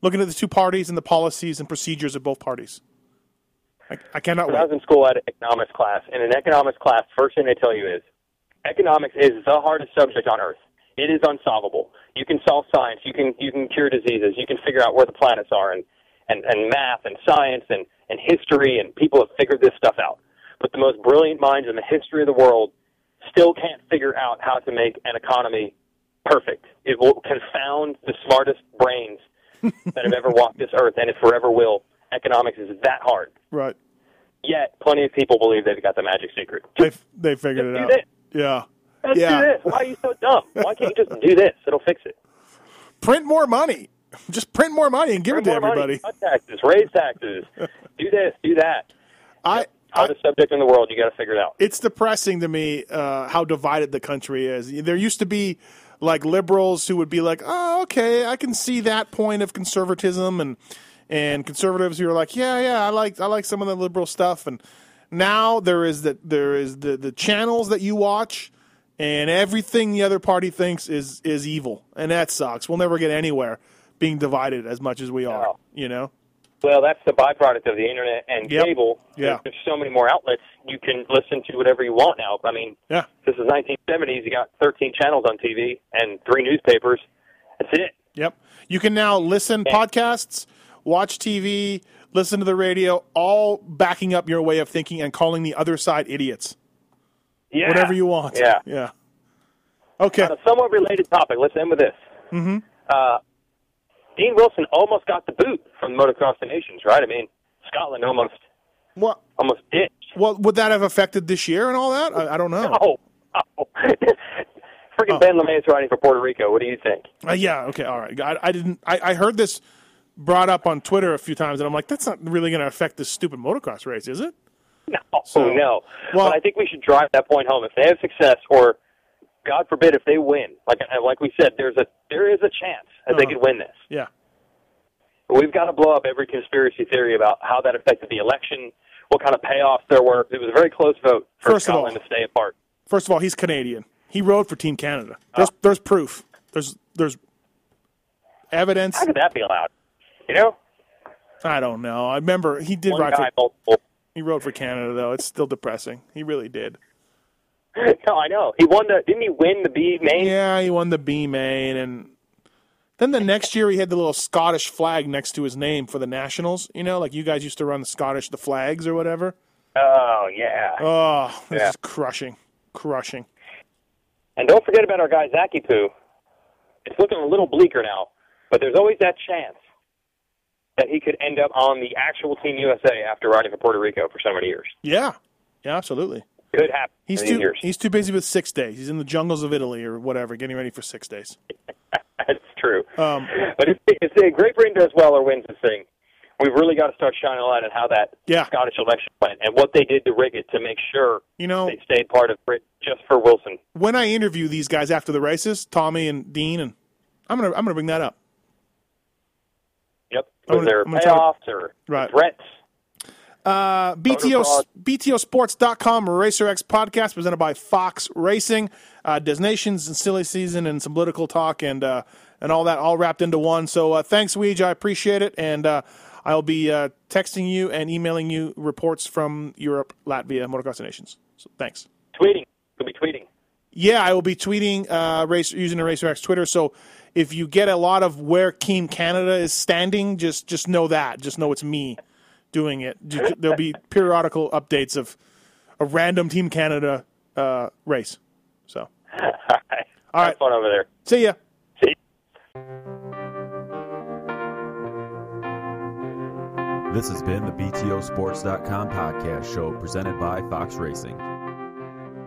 looking at the two parties and the policies and procedures of both parties. I, I cannot When I was in school, I had an economics class. In an economics class, first thing they tell you is economics is the hardest subject on earth. It is unsolvable. You can solve science. You can you can cure diseases. You can figure out where the planets are, and and and math and science and and history, and people have figured this stuff out. But the most brilliant minds in the history of the world still can't figure out how to make an economy perfect. It will confound the smartest brains that have ever walked this earth, and it forever will. Economics is that hard. Right. Yet, plenty of people believe they've got the magic secret. They, they figured it out. this. Yeah. Let's Yeah. do this. Why are you so dumb? Why can't you just do this? It'll fix it. Print more money. Just print more money and give Earn it to everybody. Money, cut taxes, raise taxes, do this, do that. I, Hardest subject in the world. You got to figure it out. it's depressing to me uh, how divided the country is. There used to be like liberals who would be like, "Oh, okay, I can see that point of conservatism," and and conservatives who are like, "Yeah, yeah, I like I like some of the liberal stuff." And now there is that there is the the channels that you watch, and everything the other party thinks is is evil, and that sucks. We'll never get anywhere being divided as much as we are. No. You know? Well, that's the byproduct of the internet and Yep. cable. Yeah. There's so many more outlets. You can listen to whatever you want now. I mean, Yeah. this is 1970s. You got 13 channels on TV and three newspapers. That's it. Yep. You can now listen podcasts, watch TV, listen to the radio, all backing up your way of thinking and calling the other side idiots. Yeah. Whatever you want. Yeah. Yeah. Okay. On a somewhat related topic, let's end with this. Mm-hmm. Uh, Dean Wilson almost got the boot from Motocross des Nations, right? I mean, Scotland almost Well, almost ditched. well, would that have affected this year and all that? I, I don't know. Oh, oh. freaking Ben LaMay is riding for Puerto Rico. What do you think? Uh, yeah. Okay. All right. I, I didn't. I, I heard this brought up on Twitter a few times, and I'm like, that's not really going to affect this stupid motocross race, is it? No, So- no. Well- but I think we should drive that point home. If they have success, or God forbid, if they win, like like we said, there's a there is a chance that they Uh-huh. could win this. Yeah. We've got to blow up every conspiracy theory about how that affected the election, what kind of payoffs there were. It was a very close vote for First of all- to stay apart. First of all, he's Canadian. He rode for Team Canada. There's there's proof. There's there's evidence. How could that be allowed? You know, I don't know. I remember he did one ride guy, for multiple. He rode for Canada though. It's still depressing. He really did. No, I know. He won the. Didn't he win the B main? Yeah, he won the B main and then the next year he had the little Scottish flag next to his name for the Nationals. You know, like you guys used to run the Scottish the flags or whatever. Oh yeah. Oh, this Yeah. is crushing, crushing. And don't forget about our guy Zaki Poo. It's looking a little bleaker now, but there's always that chance that he could end up on the actual Team USA after riding for Puerto Rico for so many years. Yeah, yeah, absolutely. Could happen He's too years. he's too busy with six days. He's in the jungles of Italy or whatever, getting ready for six days. That's true. Um, but if, if the Great Britain does well or wins this thing, we've really got to start shining a light on how that Yeah. Scottish election went and what they did to rig it to make sure You know, they stayed part of Britain just for Wilson. when I interview these guys after the races, Tommy and Dean, and I'm gonna I'm gonna bring that up. Was gonna- there I'm gonna payoffs or Right. threats? Uh, BTO. BTOsports.com, Racer X podcast presented by Fox Racing. Uh, Des Nations and silly season and some political talk and uh, and all that all wrapped into one. So uh, thanks, Weege. I appreciate it. And uh, I'll be uh, texting you and emailing you reports from Europe, Latvia, Motocross Nations. So thanks. Tweeting. Could be tweeting. Yeah, I will be tweeting uh, race using the RacerX Twitter. So if you get a lot of where Team Canada is standing, just just know that. Just know it's me doing it. There'll be periodical updates of a random Team Canada uh, race. So All right. All right. Have fun over there. see ya. See? This has been the BTOsports.com podcast show presented by Fox Racing.